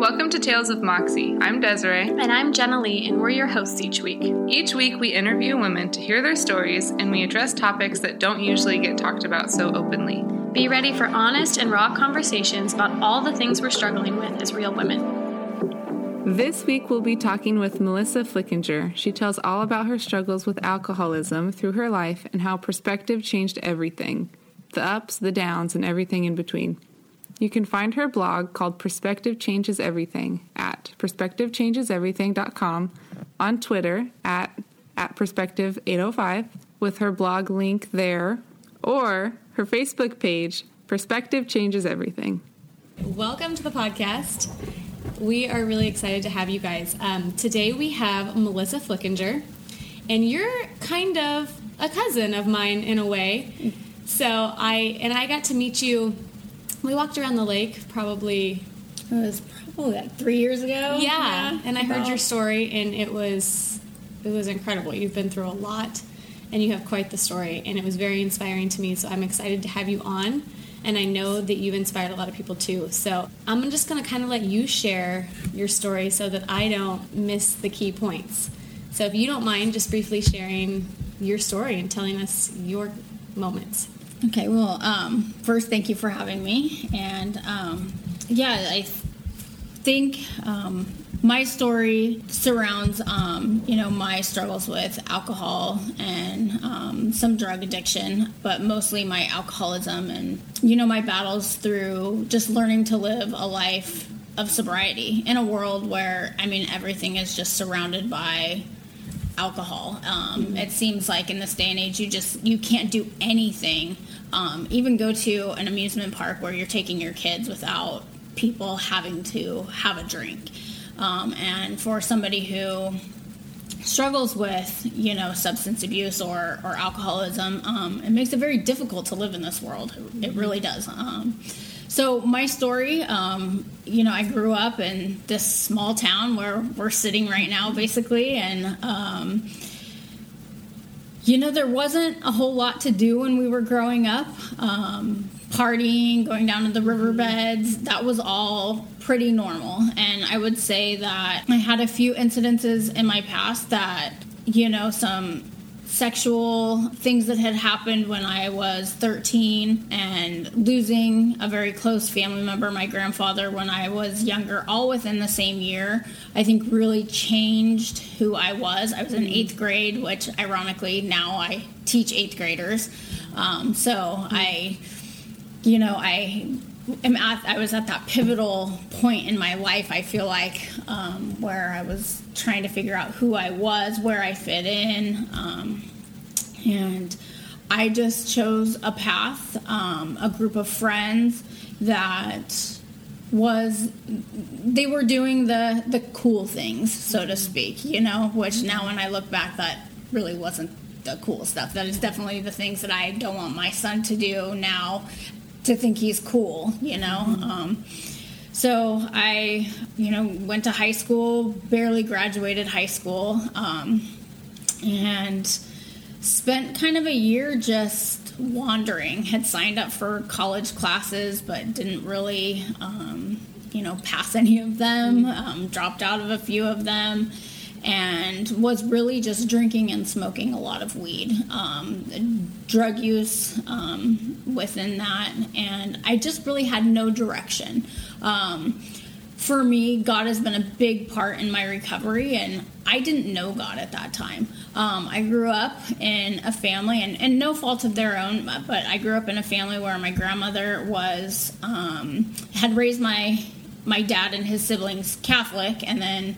Welcome to Tales of Moxie. I'm Desiree. And I'm Jenna Lee, and we're your hosts each week. Each week, we interview women to hear their stories, and we address topics that don't usually get talked about so openly. Be ready for honest and raw conversations about all the things we're struggling with as real women. This week, we'll be talking with Melissa Flickinger. She tells all about her struggles with alcoholism through her life and how perspective changed everything the ups, the downs, and everything in between. You can find her blog called Perspective Changes Everything at perspectivechangeseverything.com, on Twitter at, at Perspective805, with her blog link there, or her Facebook page, Perspective Changes Everything. Welcome to the podcast. We are really excited to have you guys. Um, today we have Melissa Flickinger, and you're kind of a cousin of mine in a way. So I and I got to meet you we walked around the lake probably. It was probably like three years ago. Yeah, yeah and I heard your story, and it was it was incredible. You've been through a lot, and you have quite the story, and it was very inspiring to me. So I'm excited to have you on, and I know that you've inspired a lot of people too. So I'm just going to kind of let you share your story so that I don't miss the key points. So if you don't mind, just briefly sharing your story and telling us your moments. Okay, well, um, first, thank you for having me. And um, yeah, I think um, my story surrounds, um, you know, my struggles with alcohol and um, some drug addiction, but mostly my alcoholism and, you know, my battles through just learning to live a life of sobriety in a world where, I mean, everything is just surrounded by alcohol. Um, mm-hmm. It seems like in this day and age, you just you can't do anything. Um, even go to an amusement park where you're taking your kids without people having to have a drink. Um, and for somebody who struggles with you know substance abuse or, or alcoholism, um, it makes it very difficult to live in this world. It really does. Um, so my story, um, you know, I grew up in this small town where we're sitting right now, basically, and um, you know, there wasn't a whole lot to do when we were growing up. Um, partying, going down to the riverbeds, that was all pretty normal. And I would say that I had a few incidences in my past that, you know, some sexual things that had happened when I was 13 and losing a very close family member, my grandfather, when I was younger, all within the same year, I think really changed who I was. I was in eighth grade, which ironically now I teach eighth graders. Um, so I, you know, I am at, I was at that pivotal point in my life, I feel like, um, where I was trying to figure out who I was, where I fit in. Um, and I just chose a path, um, a group of friends that was they were doing the the cool things so to speak you know which now when i look back that really wasn't the cool stuff that is definitely the things that i don't want my son to do now to think he's cool, you know. Um, so I, you know, went to high school, barely graduated high school, um, and spent kind of a year just wandering. Had signed up for college classes, but didn't really, um, you know, pass any of them. Um, dropped out of a few of them and was really just drinking and smoking a lot of weed, um, drug use um, within that, and I just really had no direction. Um, for me, God has been a big part in my recovery, and I didn't know God at that time. Um, I grew up in a family, and, and, no fault of their own, but I grew up in a family where my grandmother was um, had raised my my dad and his siblings Catholic, and then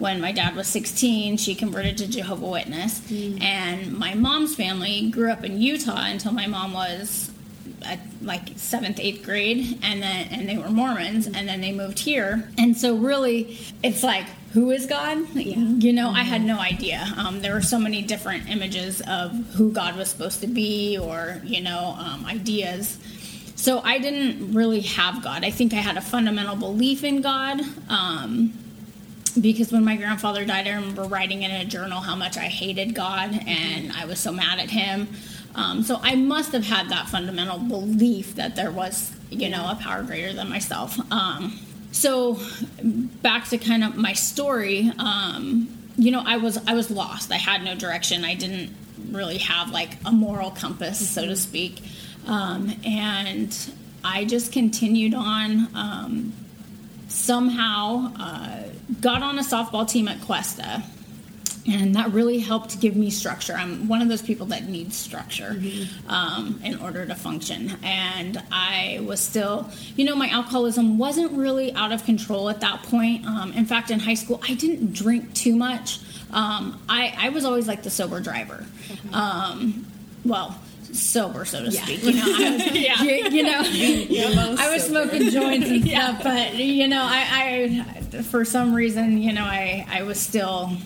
when my dad was 16, she converted to Jehovah Witness. Mm. And my mom's family grew up in Utah until my mom was at like seventh, eighth grade, and then and they were Mormons, and then they moved here. And so really, it's like who is God? Yeah. You know, mm-hmm. I had no idea. Um, there were so many different images of who God was supposed to be, or you know, um, ideas. So I didn't really have God. I think I had a fundamental belief in God. Um, because when my grandfather died, I remember writing in a journal how much I hated God and I was so mad at him. Um, so I must have had that fundamental belief that there was, you know, a power greater than myself. Um, so back to kind of my story. Um, you know, I was I was lost. I had no direction. I didn't really have like a moral compass, so to speak. Um, and I just continued on. Um, somehow uh, got on a softball team at Cuesta and that really helped give me structure. I'm one of those people that needs structure mm-hmm. um, in order to function. And I was still, you know, my alcoholism wasn't really out of control at that point. Um, in fact, in high school, I didn't drink too much. Um, I, I, was always like the sober driver. Um, well, sober, so to yeah. speak. You know, I was, yeah. you, you know, I was sober. smoking joints and stuff, but you know, I, I, for some reason, you know, I, I was still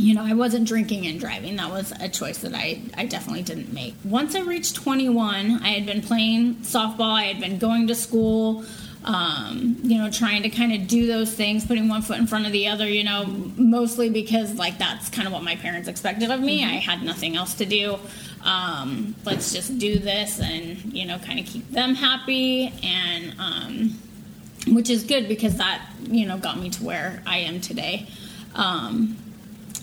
you know, I wasn't drinking and driving. That was a choice that I, I definitely didn't make. Once I reached 21, I had been playing softball, I had been going to school, um, you know, trying to kind of do those things, putting one foot in front of the other, you know, mostly because, like, that's kind of what my parents expected of me. Mm-hmm. I had nothing else to do. Um, let's just do this and, you know, kind of keep them happy. And, um, which is good because that, you know, got me to where I am today. Um,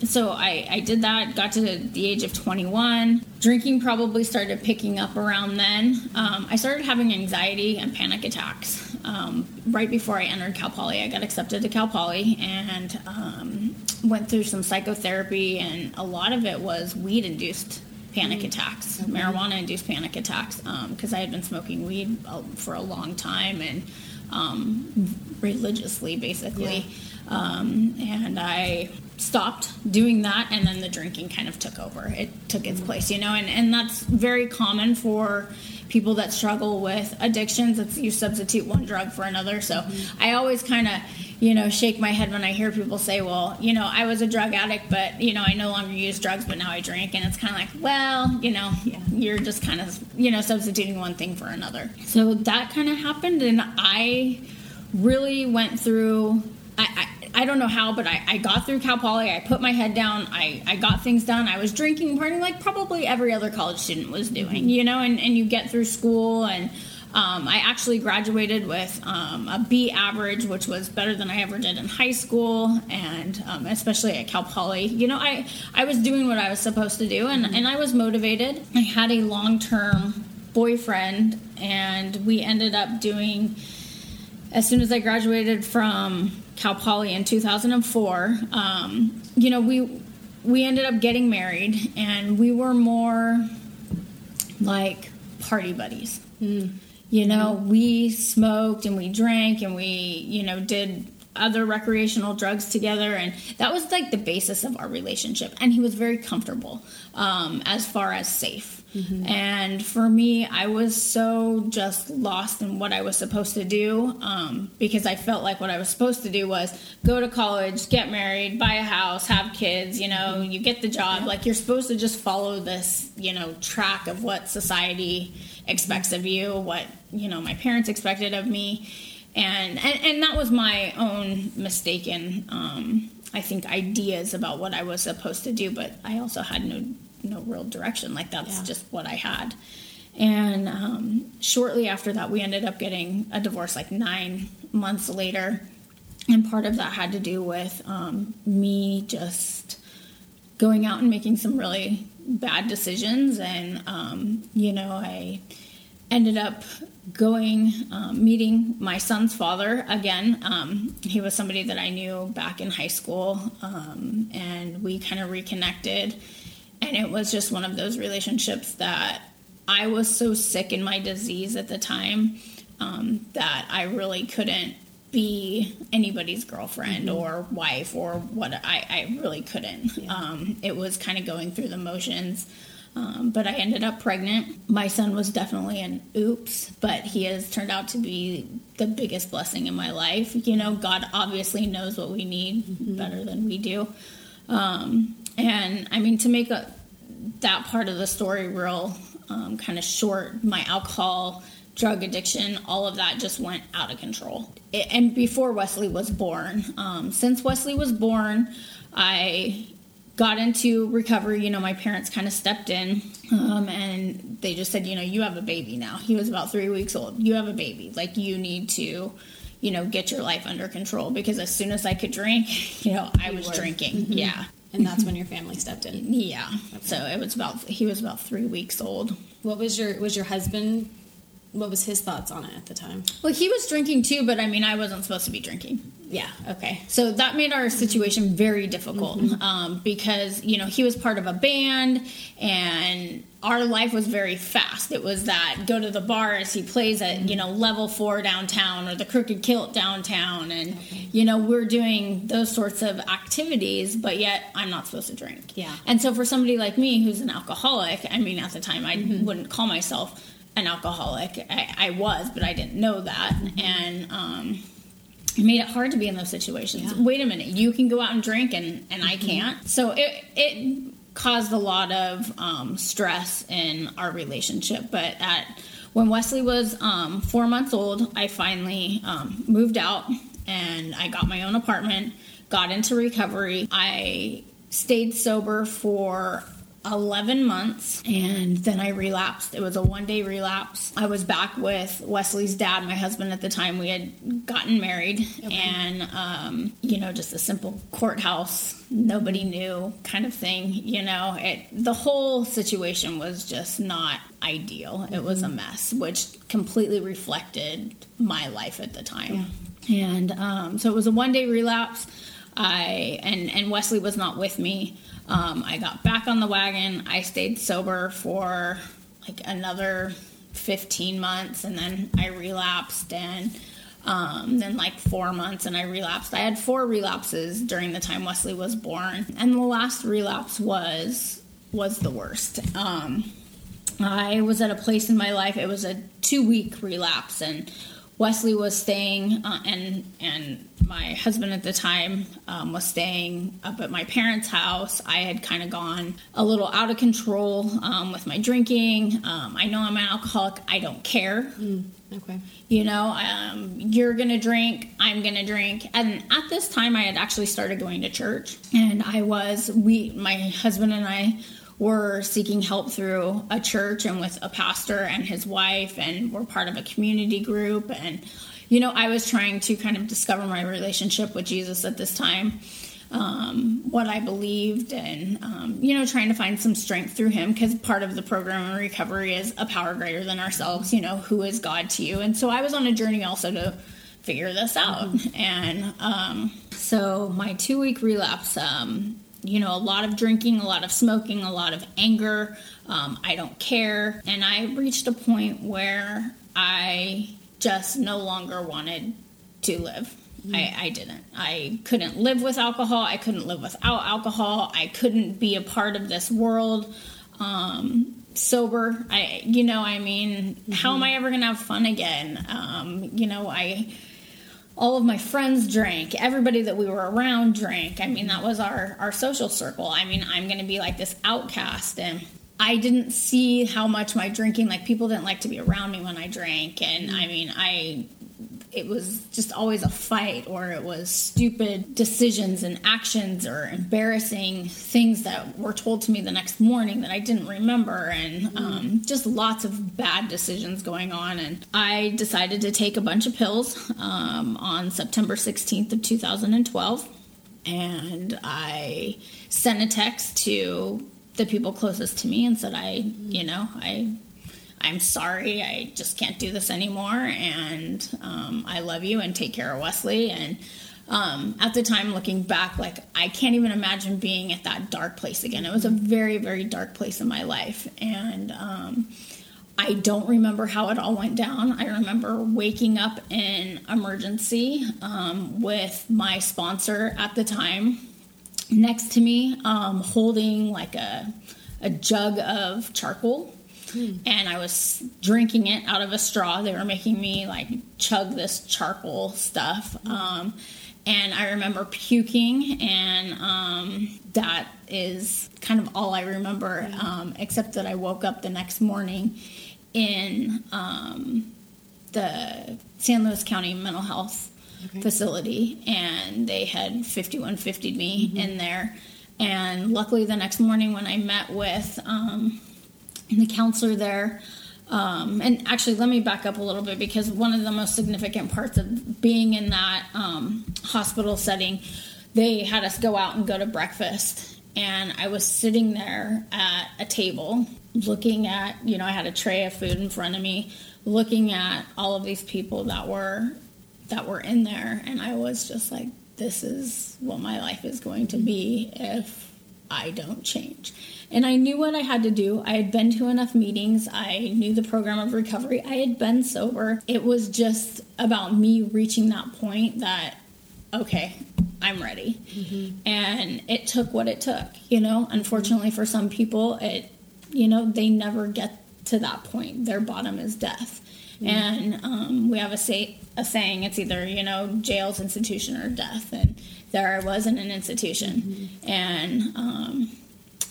so I, I did that, got to the age of 21. Drinking probably started picking up around then. Um, I started having anxiety and panic attacks. Um, right before I entered Cal Poly, I got accepted to Cal Poly and um, went through some psychotherapy, and a lot of it was weed induced panic mm. attacks, okay. marijuana induced panic attacks, because um, I had been smoking weed uh, for a long time and um, religiously, basically. Yeah. Um, and I stopped doing that and then the drinking kind of took over it took its place you know and, and that's very common for people that struggle with addictions it's you substitute one drug for another so mm-hmm. i always kind of you know shake my head when i hear people say well you know i was a drug addict but you know i no longer use drugs but now i drink and it's kind of like well you know yeah. you're just kind of you know substituting one thing for another so that kind of happened and i really went through I, I I don't know how, but I, I got through Cal Poly. I put my head down. I, I got things done. I was drinking, partying like probably every other college student was doing, you know, and, and you get through school. And um, I actually graduated with um, a B average, which was better than I ever did in high school, and um, especially at Cal Poly. You know, I, I was doing what I was supposed to do, and, mm-hmm. and I was motivated. I had a long term boyfriend, and we ended up doing, as soon as I graduated from Cal Poly in 2004, um, you know, we we ended up getting married, and we were more like party buddies. Mm. You know, we smoked and we drank and we, you know, did other recreational drugs together. And that was like the basis of our relationship. And he was very comfortable um, as far as safe. Mm-hmm. and for me i was so just lost in what i was supposed to do um, because i felt like what i was supposed to do was go to college get married buy a house have kids you know you get the job. Yeah. like you're supposed to just follow this you know track of what society expects of you what you know my parents expected of me and and, and that was my own mistaken um, I think ideas about what I was supposed to do, but I also had no no real direction. Like that's yeah. just what I had. And um, shortly after that, we ended up getting a divorce like nine months later. And part of that had to do with um, me just going out and making some really bad decisions. And, um, you know, I ended up going um, meeting my son's father again um, he was somebody that i knew back in high school um, and we kind of reconnected and it was just one of those relationships that i was so sick in my disease at the time um, that i really couldn't be anybody's girlfriend mm-hmm. or wife or what I, I really couldn't yeah. Um, it was kind of going through the motions um, but I ended up pregnant. My son was definitely an oops, but he has turned out to be the biggest blessing in my life. You know, God obviously knows what we need mm-hmm. better than we do. Um, and I mean, to make a, that part of the story real um, kind of short, my alcohol, drug addiction, all of that just went out of control. It, and before Wesley was born, um, since Wesley was born, I got into recovery, you know, my parents kind of stepped in um, and they just said, you know, you have a baby now. He was about three weeks old. You have a baby. Like, you need to, you know, get your life under control. Because as soon as I could drink, you know, I was drinking. Mm-hmm. Yeah. And that's when your family stepped in. Yeah. So it was about, he was about three weeks old. What was your was your husband? What was his thoughts on it at the time? Well, he was drinking too, but I mean, I wasn't supposed to be drinking. Yeah. Okay. So that made our situation very difficult um, because, you know, he was part of a band and our life was very fast. It was that go to the bars, he plays at, you know, level four downtown or the Crooked Kilt downtown. And, you know, we're doing those sorts of activities, but yet I'm not supposed to drink. Yeah. And so for somebody like me who's an alcoholic, I mean, at the time I wouldn't call myself an alcoholic. I, I was, but I didn't know that. And, um, it made it hard to be in those situations. Yeah. Wait a minute, you can go out and drink and, and I can't. So it it caused a lot of um, stress in our relationship. But at when Wesley was um, four months old, I finally um, moved out and I got my own apartment. Got into recovery. I stayed sober for 11 months and then I relapsed. It was a one day relapse. I was back with Wesley's dad, my husband at the time. We had gotten married and, um, you know, just a simple courthouse, nobody knew kind of thing. You know, it, the whole situation was just not ideal. It was a mess, which completely reflected my life at the time. And um, so it was a one day relapse. I and and Wesley was not with me. Um, I got back on the wagon. I stayed sober for like another 15 months, and then I relapsed, and um, then like four months, and I relapsed. I had four relapses during the time Wesley was born, and the last relapse was was the worst. Um, I was at a place in my life. It was a two week relapse, and Wesley was staying, uh, and and my husband at the time um, was staying up at my parents' house. I had kind of gone a little out of control um, with my drinking. Um, I know I'm an alcoholic. I don't care. Okay. You know, um, you're gonna drink, I'm gonna drink. And at this time, I had actually started going to church, and I was we, my husband and I, were seeking help through a church and with a pastor and his wife, and we're part of a community group. And you know, I was trying to kind of discover my relationship with Jesus at this time. Um, what I believed, and um, you know, trying to find some strength through Him, because part of the program in recovery is a power greater than ourselves. You know, who is God to you? And so I was on a journey also to figure this out. And um, so my two week relapse, um, you know, a lot of drinking, a lot of smoking, a lot of anger. Um, I don't care. And I reached a point where I just no longer wanted to live. I, I didn't. I couldn't live with alcohol. I couldn't live without alcohol. I couldn't be a part of this world um, sober. I, you know, I mean, how am I ever going to have fun again? Um, you know, I all of my friends drank everybody that we were around drank. I mean that was our our social circle. I mean i'm going to be like this outcast and i didn't see how much my drinking like people didn't like to be around me when i drank and i mean i it was just always a fight or it was stupid decisions and actions or embarrassing things that were told to me the next morning that I didn't remember. And um, just lots of bad decisions going on. And I decided to take a bunch of pills um, on September 16th of 2012 and I sent a text to the people closest to me and said I you know I I'm sorry, I just can't do this anymore, and um, I love you, and take care of Wesley. And um, at the time, looking back, like I can't even imagine being at that dark place again. It was a very, very dark place in my life, and um, I don't remember how it all went down. I remember waking up in emergency um, with my sponsor at the time next to me, um, holding like a a jug of charcoal and I was drinking it out of a straw. They were making me like chug this charcoal stuff. Um, and I remember puking, and um, that is kind of all I remember, um, except that I woke up the next morning in um, the San Luis County Mental Health Facility, and they had 5150'd me in there. And luckily, the next morning when I met with um, and the counselor there, Um, and actually, let me back up a little bit because one of the most significant parts of being in that um, hospital setting, they had us go out and go to breakfast. And I was sitting there at a table looking at, you know, I had a tray of food in front of me, looking at all of these people that were that were in there and I was just like this is what my life is going to be if I don't change. And I knew what I had to do. I had been to enough meetings. I knew the program of recovery. I had been sober. It was just about me reaching that point that, okay, I'm ready. Mm-hmm. And it took what it took. You know, unfortunately for some people, it, you know, they never get to that point. Their bottom is death. Mm-hmm. And um, we have a, say, a saying it's either, you know, jail's institution or death. And there I was in an institution. Mm-hmm. And, um,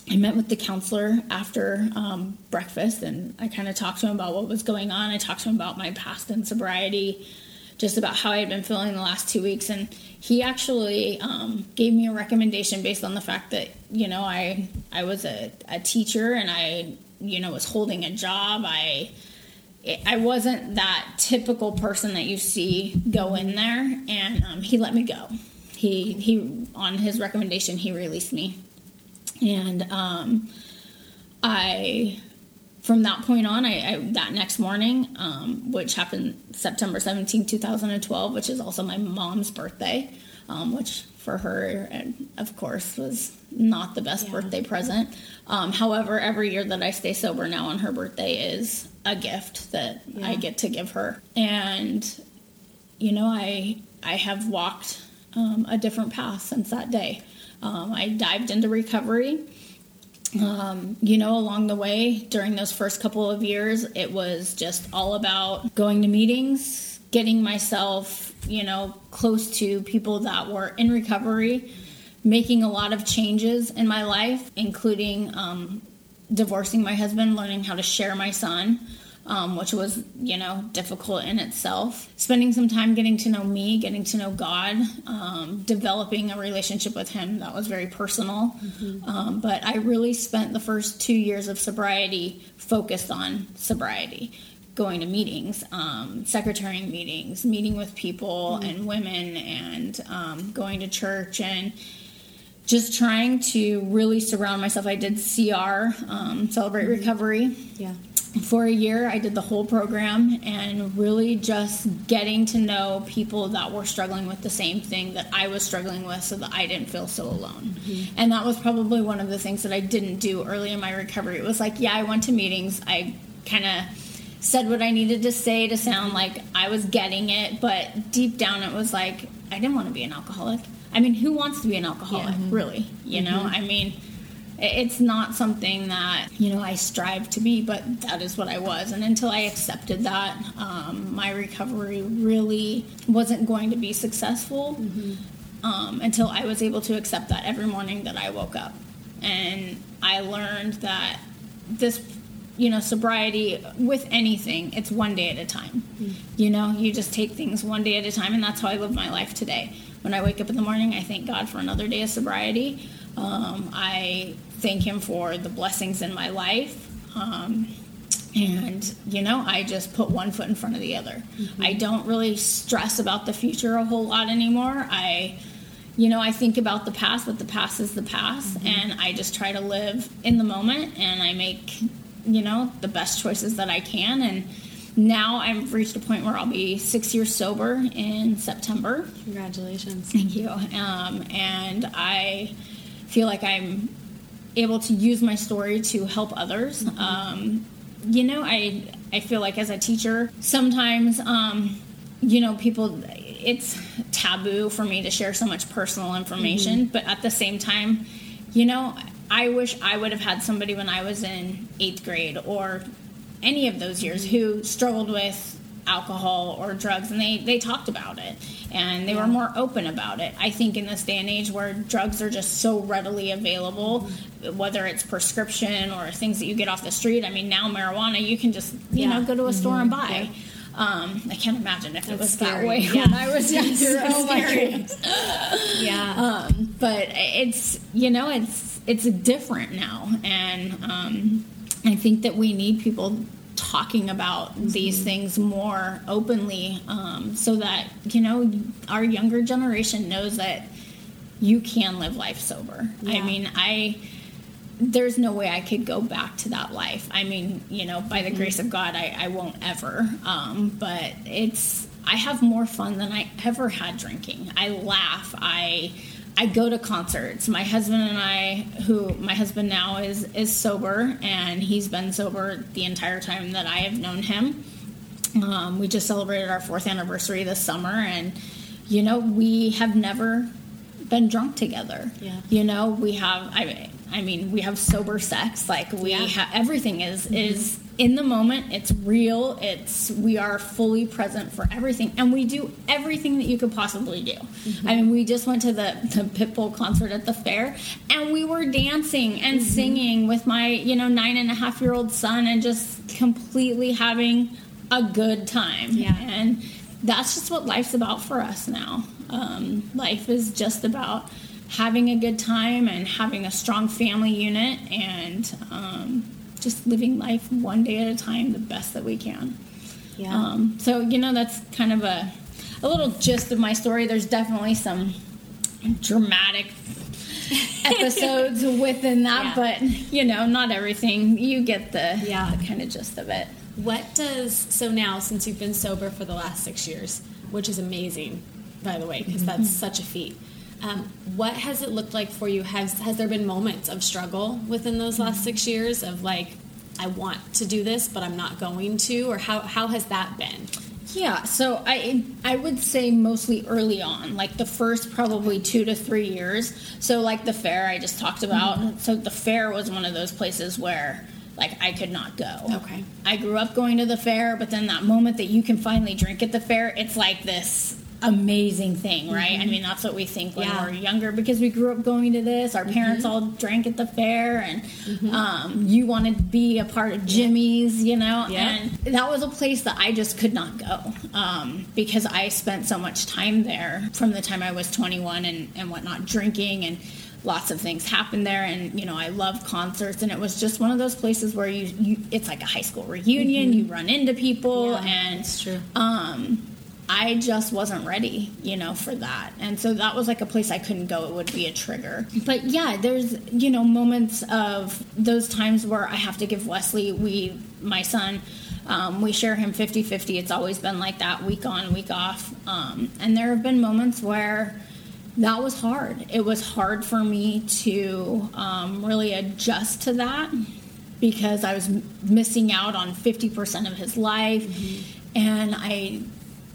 I met with the counselor after um, breakfast and I kind of talked to him about what was going on. I talked to him about my past and sobriety, just about how I had been feeling the last two weeks. And he actually um, gave me a recommendation based on the fact that, you know, I, I was a, a teacher and I, you know, was holding a job. I, I wasn't that typical person that you see go in there, and um, he let me go. He he on his recommendation he released me and um, I from that point on, I, I that next morning, um, which happened September 17, 2012, which is also my mom's birthday, um, which for her, and of course, was not the best yeah. birthday present. Um, however, every year that I stay sober now on her birthday is a gift that yeah. I get to give her. And, you know, I, I have walked um, a different path since that day. Um, I dived into recovery. Um, you know, along the way during those first couple of years, it was just all about going to meetings, getting myself, you know, close to people that were in recovery, making a lot of changes in my life, including um, divorcing my husband, learning how to share my son um, which was, you know, difficult in itself. Spending some time getting to know me, getting to know God, um, developing a relationship with Him that was very personal. Mm-hmm. Um, but I really spent the first two years of sobriety focused on sobriety. Going to meetings, um, secretarying meetings, meeting with people mm-hmm. and women, and um, going to church and just trying to really surround myself. I did CR, um, Celebrate mm-hmm. Recovery. Yeah for a year i did the whole program and really just getting to know people that were struggling with the same thing that i was struggling with so that i didn't feel so alone mm-hmm. and that was probably one of the things that i didn't do early in my recovery it was like yeah i went to meetings i kind of said what i needed to say to sound like i was getting it but deep down it was like i didn't want to be an alcoholic i mean who wants to be an alcoholic yeah. really you know mm-hmm. i mean it's not something that you know I strive to be, but that is what I was. And until I accepted that, um, my recovery really wasn't going to be successful mm-hmm. um, until I was able to accept that every morning that I woke up, and I learned that this. You know, sobriety with anything, it's one day at a time. Mm-hmm. You know, you just take things one day at a time, and that's how I live my life today. When I wake up in the morning, I thank God for another day of sobriety. Um, I thank Him for the blessings in my life. Um, and, you know, I just put one foot in front of the other. Mm-hmm. I don't really stress about the future a whole lot anymore. I, you know, I think about the past, but the past is the past. Mm-hmm. And I just try to live in the moment and I make, you know, the best choices that I can. And, now I've reached a point where I'll be six years sober in September. Congratulations. Thank you. Um, and I feel like I'm able to use my story to help others. Mm-hmm. Um, you know, I I feel like as a teacher, sometimes um, you know people it's taboo for me to share so much personal information, mm-hmm. but at the same time, you know, I wish I would have had somebody when I was in eighth grade or any of those years who struggled with alcohol or drugs and they, they talked about it and they yeah. were more open about it. I think in this day and age where drugs are just so readily available, mm-hmm. whether it's prescription or things that you get off the street. I mean, now marijuana, you can just, you yeah. know, go to a mm-hmm. store and mm-hmm. buy. Yeah. Um, I can't imagine if That's it was scary. that way yeah. when I was younger. So oh my goodness. yeah. Um, but it's you know it's it's different now, and um, I think that we need people talking about mm-hmm. these things more openly um, so that you know our younger generation knows that you can live life sober yeah. i mean i there's no way I could go back to that life. I mean, you know, by the mm-hmm. grace of God, I, I won't ever. Um, but it's, I have more fun than I ever had drinking. I laugh. I, I go to concerts. My husband and I, who my husband now is is sober, and he's been sober the entire time that I have known him. Um, we just celebrated our fourth anniversary this summer, and you know we have never been drunk together. Yeah. You know we have. I I mean, we have sober sex. Like we yeah. have everything is mm-hmm. is in the moment. It's real. It's we are fully present for everything, and we do everything that you could possibly do. Mm-hmm. I mean, we just went to the the Pitbull concert at the fair, and we were dancing and mm-hmm. singing with my you know nine and a half year old son, and just completely having a good time. Yeah, and that's just what life's about for us now. Um, life is just about having a good time and having a strong family unit and um, just living life one day at a time the best that we can. Yeah. Um, so, you know, that's kind of a, a little gist of my story. There's definitely some dramatic episodes within that, yeah. but, you know, not everything. You get the, yeah. the kind of gist of it. What does, so now, since you've been sober for the last six years, which is amazing, by the way, because mm-hmm. that's such a feat um, what has it looked like for you? Has has there been moments of struggle within those last six years of like, I want to do this, but I'm not going to, or how how has that been? Yeah, so I I would say mostly early on, like the first probably two to three years. So like the fair I just talked about. Mm-hmm. So the fair was one of those places where like I could not go. Okay. I grew up going to the fair, but then that moment that you can finally drink at the fair, it's like this amazing thing, right? Mm-hmm. I mean, that's what we think when yeah. we're younger because we grew up going to this. Our parents mm-hmm. all drank at the fair, and mm-hmm. um, you wanted to be a part of Jimmy's, you know? Yeah. And that was a place that I just could not go um, because I spent so much time there from the time I was 21 and, and whatnot, drinking and lots of things happened there and you know i love concerts and it was just one of those places where you, you it's like a high school reunion mm-hmm. you run into people yeah, and it's true um I just wasn't ready, you know, for that. And so that was like a place I couldn't go. It would be a trigger. But yeah, there's, you know, moments of those times where I have to give Wesley, we, my son, um, we share him 50 50. It's always been like that, week on, week off. Um, and there have been moments where that was hard. It was hard for me to um, really adjust to that because I was missing out on 50% of his life. Mm-hmm. And I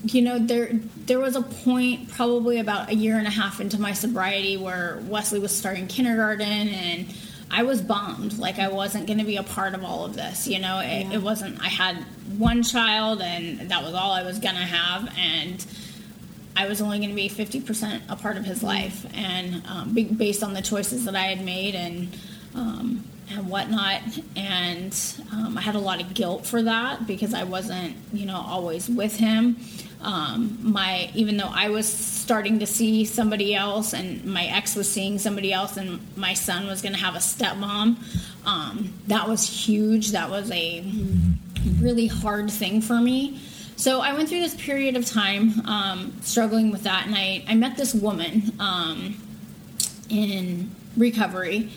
you know there there was a point probably about a year and a half into my sobriety where Wesley was starting kindergarten and I was bummed like I wasn't going to be a part of all of this you know it, yeah. it, wasn't I had one child and that was all I was going to have and I was only going to be 50% a part of his mm-hmm. life and um, based on the choices that I had made and um, and whatnot. And um, I had a lot of guilt for that because I wasn't, you know, always with him um, my even though I was starting to see somebody else and my ex was seeing somebody else and my son was going to have a stepmom, um, that was huge. That was a really hard thing for me. So I went through this period of time um, struggling with that, and I, I met this woman um, in recovery,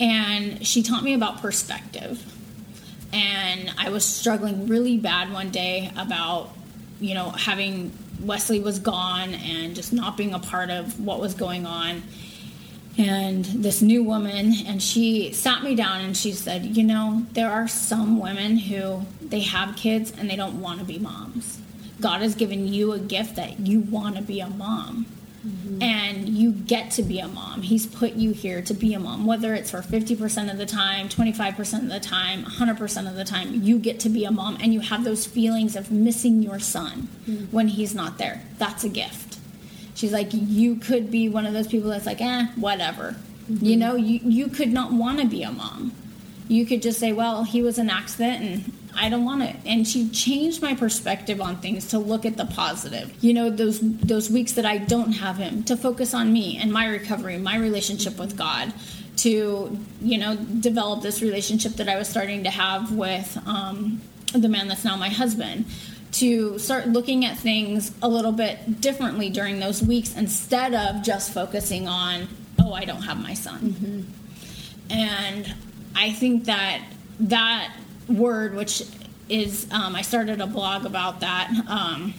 and she taught me about perspective. And I was struggling really bad one day about you know, having Wesley was gone and just not being a part of what was going on. And this new woman, and she sat me down and she said, You know, there are some women who they have kids and they don't want to be moms. God has given you a gift that you want to be a mom. Mm-hmm. And you get to be a mom. He's put you here to be a mom, whether it's for 50% of the time, 25% of the time, 100% of the time. You get to be a mom and you have those feelings of missing your son mm-hmm. when he's not there. That's a gift. She's like, you could be one of those people that's like, eh, whatever. Mm-hmm. You know, you, you could not want to be a mom. You could just say, well, he was an accident and I don't want it. And she changed my perspective on things to look at the positive. You know, those those weeks that I don't have him, to focus on me and my recovery, my relationship with God, to you know develop this relationship that I was starting to have with um, the man that's now my husband to start looking at things a little bit differently during those weeks instead of just focusing on oh i don't have my son mm-hmm. and i think that that word which is um, i started a blog about that um,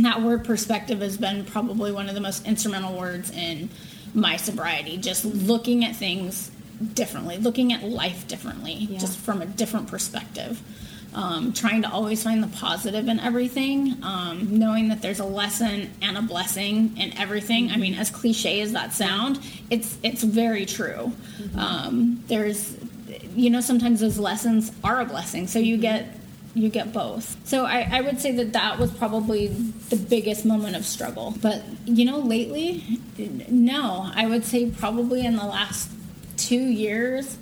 that word perspective has been probably one of the most instrumental words in my sobriety just looking at things differently looking at life differently yeah. just from a different perspective um, trying to always find the positive in everything, um, knowing that there's a lesson and a blessing in everything. I mean, as cliche as that sound, it's it's very true. Mm-hmm. Um, there's, you know, sometimes those lessons are a blessing, so you get you get both. So I, I would say that that was probably the biggest moment of struggle. But you know, lately, no, I would say probably in the last two years.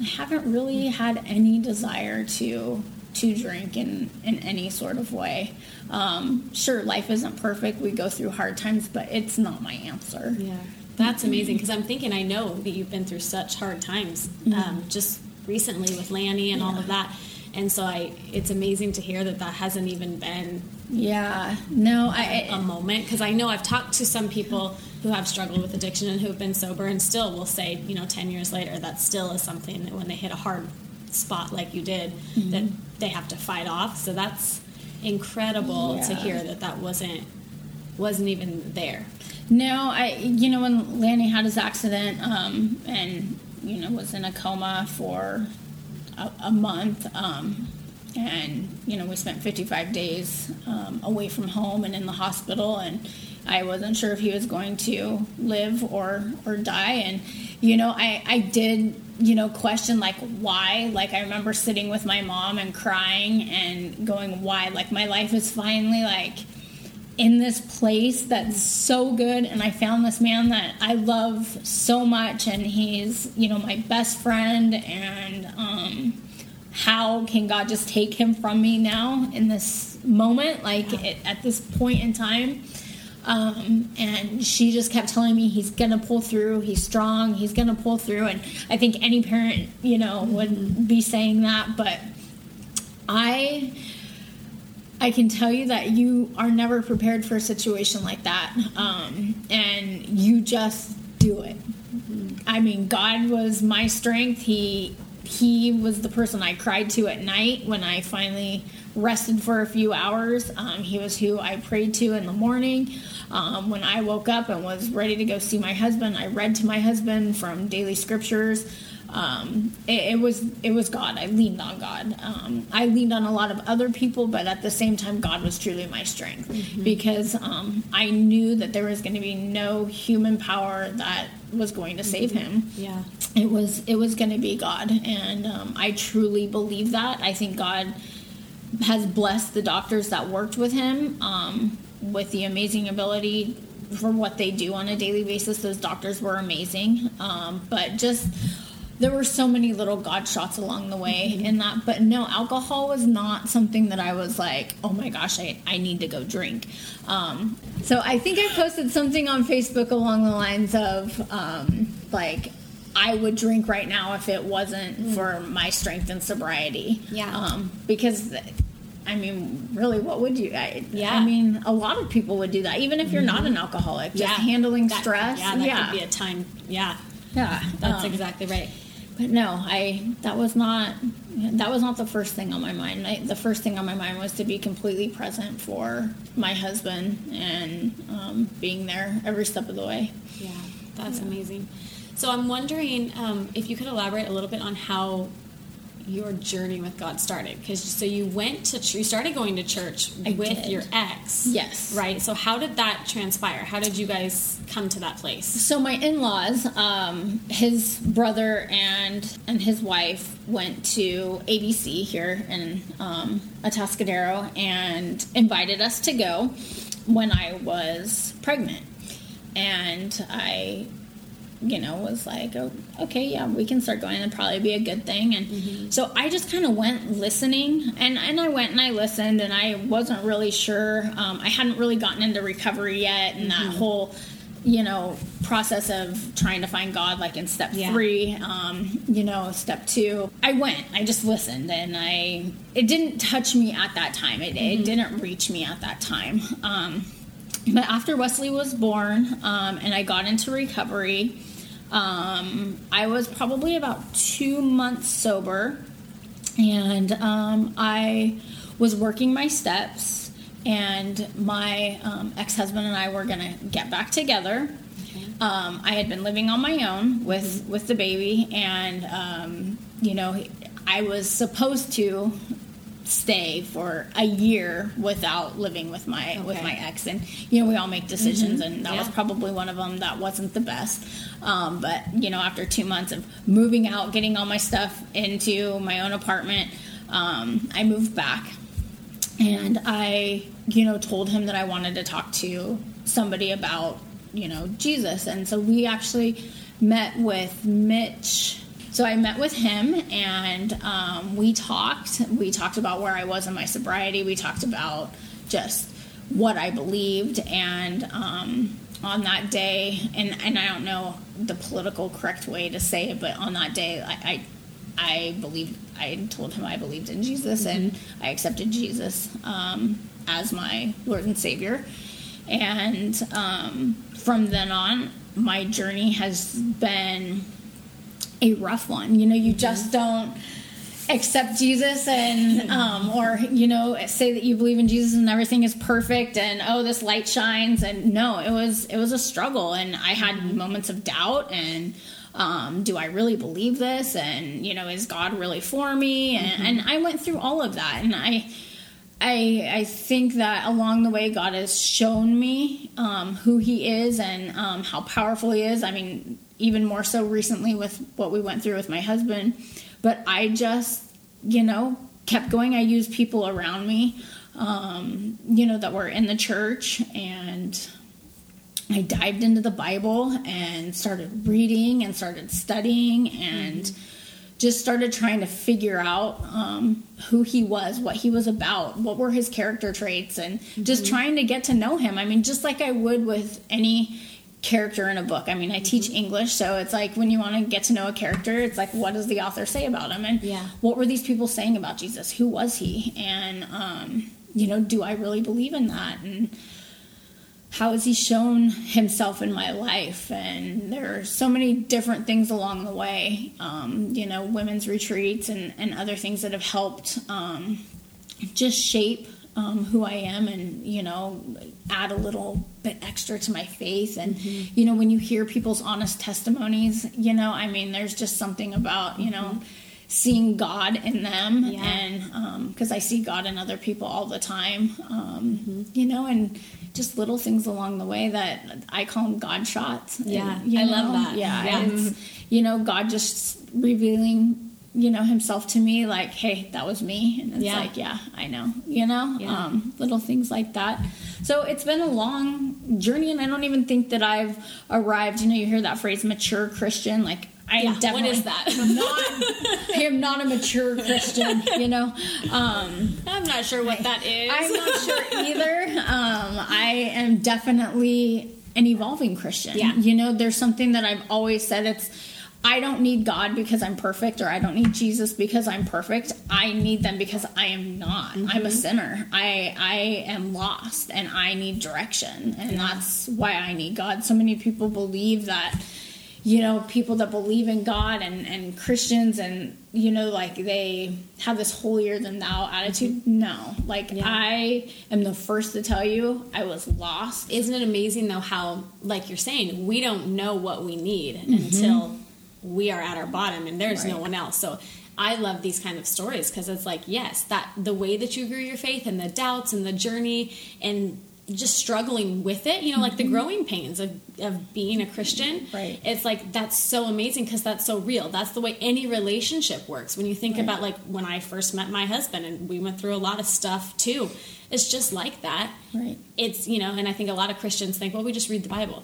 I haven't really had any desire to to drink in, in any sort of way. Um, sure, life isn't perfect. We go through hard times, but it's not my answer. Yeah, that's amazing because I'm thinking I know that you've been through such hard times um, mm-hmm. just recently with Lanny and yeah. all of that. And so I, it's amazing to hear that that hasn't even been yeah no I, a, moment because I know I've talked to some people who have struggled with addiction and who have been sober and still will say you know 10 years later that still is something that when they hit a hard spot like you did mm-hmm. that they have to fight off. So that's incredible yeah. to hear that that wasn't wasn't even there. No, I you know when Lanny had his accident um, and you know was in a coma for a, a month. Um, and you know we spent 55 days um, away from home and in the hospital and i wasn't sure if he was going to live or or die and you know i i did you know, question like why. Like I remember sitting with my mom and crying and going, why? Like my life is finally like in this place that's so good and I found this man that I love so much and he's, you know, my best friend and um how can God just take him from me now in this moment like it, at this point in time um, and she just kept telling me he's gonna pull through. He's strong. He's gonna pull through. And I think any parent, you know, would be saying that. But I, I can tell you that you are never prepared for a situation like that, um, and you just do it. I mean, God was my strength. He he was the person I cried to at night when I finally rested for a few hours. Um, he was who I prayed to in the morning. Um, when I woke up and was ready to go see my husband, I read to my husband from daily scriptures. Um, it, it, was it was God. I leaned on God. Um, I leaned on a lot of other people, but at the same time, God was truly my strength mm-hmm. because um, I knew that there was going to be no human power that was going to save mm-hmm. him. Yeah, it was it was going to be God, and um, I truly believe that. I think God has blessed the doctors that worked with him um, with the amazing ability for what they do on a daily basis. Those doctors were amazing, um, but just there were so many little God shots along the way mm-hmm. in that. But no, alcohol was not something that I was like, oh my gosh, I, I need to go drink. Um, so I think I posted something on Facebook along the lines of um, like, I would drink right now if it wasn't mm. for my strength and sobriety. Yeah. Um, because, I mean, really, what would you? I, yeah. I mean, a lot of people would do that, even if you're mm-hmm. not an alcoholic. Just yeah. handling that, stress. Yeah, that yeah. could be a time. Yeah. Yeah. That's um, exactly right. But no, I that was not that was not the first thing on my mind. I, the first thing on my mind was to be completely present for my husband and um, being there every step of the way. Yeah, that's yeah. amazing. So I'm wondering um, if you could elaborate a little bit on how your journey with God started. Because so you went to you started going to church I with did. your ex, yes, right. So how did that transpire? How did you guys come to that place? So my in-laws, um, his brother and and his wife went to ABC here in um, Atascadero and invited us to go when I was pregnant, and I you know, was like, oh, okay, yeah, we can start going. It'd probably be a good thing. And mm-hmm. so I just kind of went listening, and and I went and I listened, and I wasn't really sure. Um, I hadn't really gotten into recovery yet, and mm-hmm. that whole you know process of trying to find god like in step Yeah. three um, you know step two i went i just listened and i it didn't touch me at that time it, it didn't reach me at that time um, but after wesley was born um, and i got into recovery um, i was probably about two months sober and um, I was working my steps, and my um, ex husband and I were gonna get back together. Um, I had been living on my own with with the baby, and um, you know, I was supposed to stay for a year without living with my with my ex. And you know we all make decisions and that was probably one of them that wasn't the best. Um, but you know after two months of moving out getting all my stuff into my own apartment um, i moved back. And i you know told him that i wanted to talk to somebody about you know jesus. And so we actually met with mitch so i met with him and um, we talked. We talked about where i was in my sobriety. We talked about just what i believed. And um, on that day and, and i don't know the political correct way to say it but on that day i, I I believe I told him I believed in Jesus and I accepted Jesus um, as my Lord and Savior. And um, from then on, my journey has been a rough one. You know, you just don't accept Jesus and um, or you know say that you believe in Jesus and everything is perfect and oh this light shines. And no it was it was a struggle. And I had moments of doubt and um, do I really believe this? And you know is God really for me? And, and I went through all of that. And I I I think that along the way God has shown me um, who He is and um, how powerful He is. I mean, even more so recently with what we went through with my husband. But I just, you know, kept going. I used people around me, um, you know, that were in the church and. I dived into the Bible and started reading and started studying and just started trying to figure out um, who he was, what he was about, what were his character traits, and just trying to get to know him. I mean, just like I would with any character in a book. I mean, I teach English, so it's like when you want to get to know a character, it's like, what does the author say about him? And Yeah. what were these people saying about Jesus? Who was he? And, um, you know, do I really believe in that? And, how has he shown himself in my life? And there are so many different things along the way um, you know women's retreats and, and other things that have helped um, just shape um, who i am and you know add a little bit extra to my faith. And you know when you hear people's honest testimonies you know i mean there's just something about you know seeing god in them Yeah. and because I see God in other people all the time, um, you know, and just little things along the way that I call them God shots. Yeah, And, I love that. Yeah, Yeah. it's you know God just revealing, you know, Himself to me, like, hey, that was me, and it's Yeah. like, yeah, I know, you know, Yeah. um, little things like that. So it's been a long journey, and I don't even think that I've arrived. You know, you hear that phrase, mature Christian, like. I Yeah, am what definitely is that? not. I am not a mature Christian, you know. Um, I'm not sure what that is. I'm not sure either. Um, I am definitely an evolving Christian. Yeah. You know, there's something that I've always said. It's I don't need God because I'm perfect, or I don't need Jesus because I'm perfect. I need them because I am not. I'm a sinner. I I am lost, and I need direction, and that's why I need God. So many people believe that you know people that believe in god and, and christians and you know like they have this holier than thou attitude no like Yeah. i am the first to tell you i was lost Isn't it amazing though how, like you're saying, we don't know what we need Mm-hmm. until we are at our bottom and there's no one else. So I love these kind of stories because it's like, yes, that the way that you grew your faith and the doubts and the journey and just struggling with it, you know, like the growing pains of, of being a Christian. Mm-hmm. Right. It's like that's so amazing because that's so real. That's the way any relationship works. When you think Right. about like when I first met my husband and we went through a lot of stuff too. It's just like that right it's you know and i think a lot of christians think well we just read the bible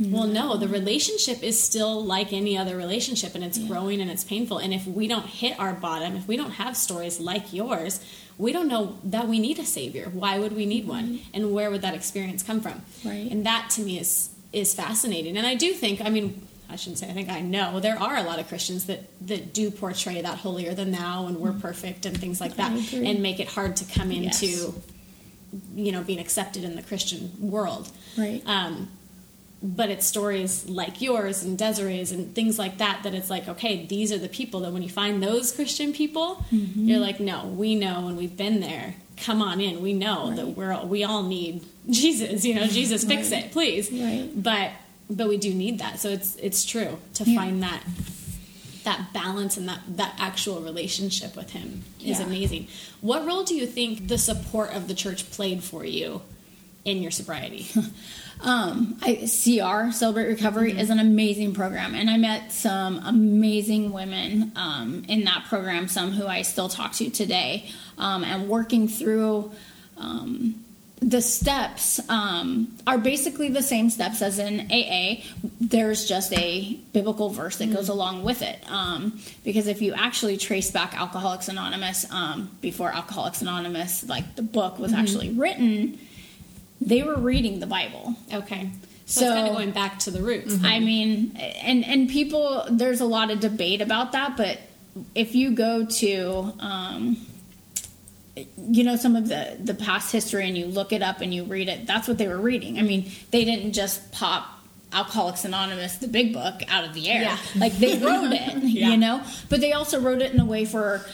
well no the relationship is still like any other relationship and it's growing and it's painful and if we don't hit our bottom if we don't have stories like yours we don't know that we need a savior why would we need one and where would that experience come from Right. and that to me is is fascinating. And I do think, I mean, I shouldn't say I think I know there are a lot of Christians that that do portray that holier than thou and we're perfect and things like that and make it hard to come into Yes. you know being accepted in the Christian world. Right. Um, but it's stories like yours and Desiree's and things like that that it's like okay these are the people that when you find those Christian people Mm-hmm. you're like no we know and we've been there come on in we know that we're all- we all need Jesus you know Jesus fix Right. it please Right. but but we do need that so it's it's true to Yeah. find that that balance and that that actual relationship with him is Yeah. amazing what role do you think the support of the church played for you in your sobriety Um, I, CR Celebrate Recovery is an amazing program, and I met some amazing women um, in that program. Some who I still talk to today, um, and working through um, the steps um, are basically the same steps as in AA. There's just a biblical verse that goes along with it. Um, because if you actually trace back Alcoholics Anonymous um, before Alcoholics Anonymous, like the book was actually written, they were reading the Bible. Okay. So, So- it's kind of going back to the roots. I mean, and and people, there's a lot of debate about that, but if you go to, um, you know, some of the the past history and you look it up and you read it, that's what they were reading. I mean, they didn't just pop Alcoholics Anonymous, the big book, out of the air. Yeah. Like they wrote it, Yeah. you know, but they also wrote it in a way for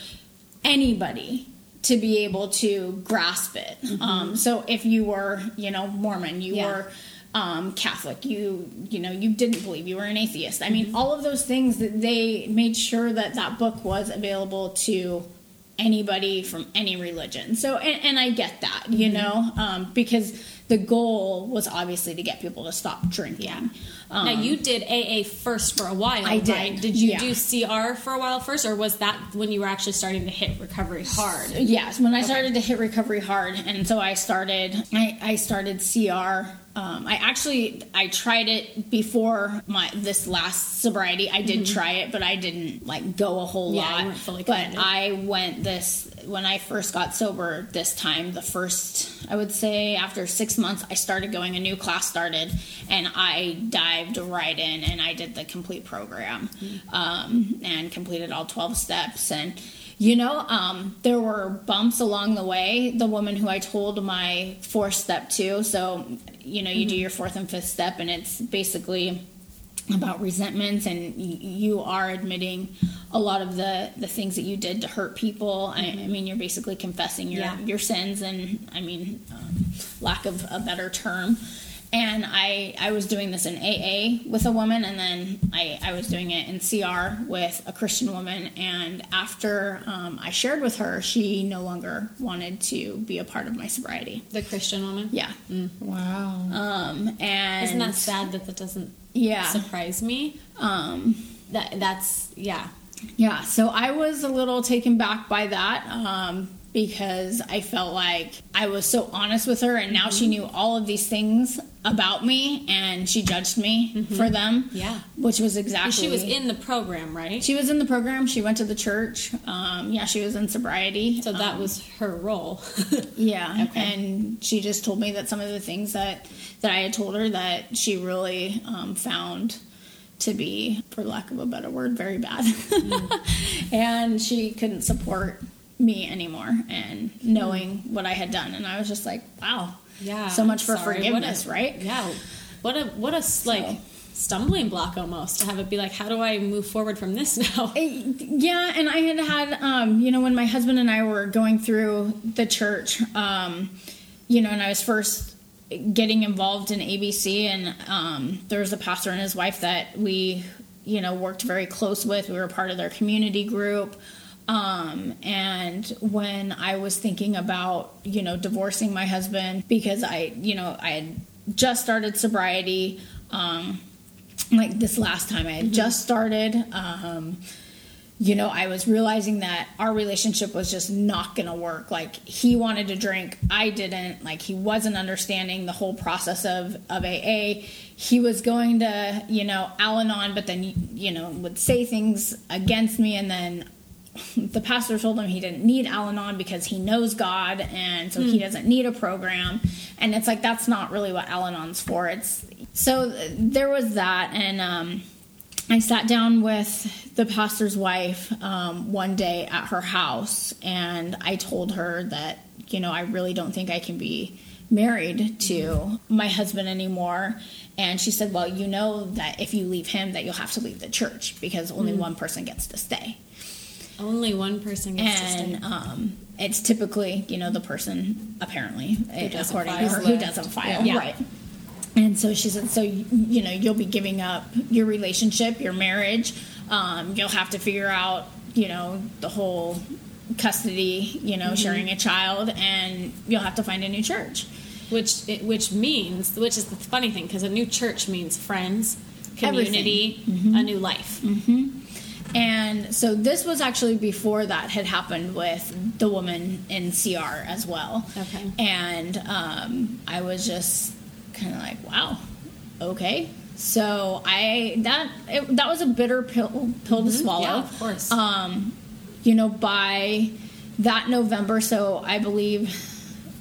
anybody to be able to grasp it. Um, so if you were, you know, Mormon, you Yeah. were um, Catholic, you you know, you didn't believe, you were an atheist. I mean, all of those things that they made sure that that book was available to anybody from any religion. So, and, and I get that, you know, um, because the goal was obviously to get people to stop drinking. Yeah. Um, now you did AA first for a while. I did, Right? Did you yeah. do CR for a while first, or was that when you were actually starting to hit recovery hard? Yes, when I started to hit recovery hard, and so I started. I, I started CR. Um, I actually I tried it before my this last sobriety. I did try it, but I didn't like go a whole Mm-hmm. Yeah, lot. fully but. I went this when I first got sober. This time, the first I would say after six months, I started going. A new class started, and I dived right in, and I did the complete program, Mm-hmm. um, and completed all twelve steps and. You know, um, there were bumps along the way. The woman who I told my fourth step to, so you know, you do your fourth and fifth step, and it's basically about resentments, and you are admitting a lot of the the things that you did to hurt people. I, I mean, you're basically confessing your Yeah. your sins, and I mean, um, lack of a better term. And I, I was doing this in AA with a woman, and then I, I was doing it in CR with a Christian woman. And after um, I shared with her, she no longer wanted to be a part of my sobriety. The Christian woman. Yeah. Wow. Um, and Isn't that sad that that doesn't Yeah. surprise me? Um, That that's yeah. Yeah, so I was a little taken back by that um, because I felt like I was so honest with her, and now she knew all of these things about me, and she judged me for them. Yeah. which was exactly. she was in the program, right? She was in the program. She went to the church. Um, yeah, she was in sobriety. so that Um, was her role. yeah, Okay. and she just told me that some of the things that that I had told her that she really um, found to be, for lack of a better word, very bad, and she couldn't support me anymore. And knowing what I had done, and I was just like, wow, yeah. so much for sorry. forgiveness, a- right? Yeah. What a what a like stumbling block almost to have it be like, how do I move forward from this now? Yeah, and I had had, um, you know, when my husband and I were going through the church, um, you know, and I was first getting involved in ABC, and um, there was a pastor and his wife that we, you know, worked very close with. We were part of their community group. Um, and when I was thinking about, you know, divorcing my husband because I, you know, I had just started sobriety, um, like this last time I had just started, um, you know, I was realizing that our relationship was just not going to work. Like he wanted to drink, I didn't. Like he wasn't understanding the whole process of of AA. He was going to, you know, Al-Anon, but then you know would say things against me, and then the pastor told him he didn't need Al Anon because he knows God and so he doesn't need a program. And it's like that's not really what Al Anon's for. It's so there was that, and um, I sat down with the pastor's wife um, one day at her house, and I told her that you know I really don't think I can be married to my husband anymore and she said well you know that if you leave him that you'll have to leave the church because only one person gets to stay Only one person gets to stay. um, it's typically you know the person apparently who doesn't according file. to her who doesn't file Yeah. right and so she said so you know you'll be giving up your relationship your marriage um, you'll have to figure out you know the whole custody you know Mm-hmm. sharing a child and you'll have to find a new church which it, which means which is the funny thing because a new church means friends community a new life And so this was actually before that had happened with the woman in CR as well. Okay. And um, I was just kind of like, wow, okay. So I that it, that was a bitter pill pill to swallow. yeah of course Um, you know, by that November, so I believe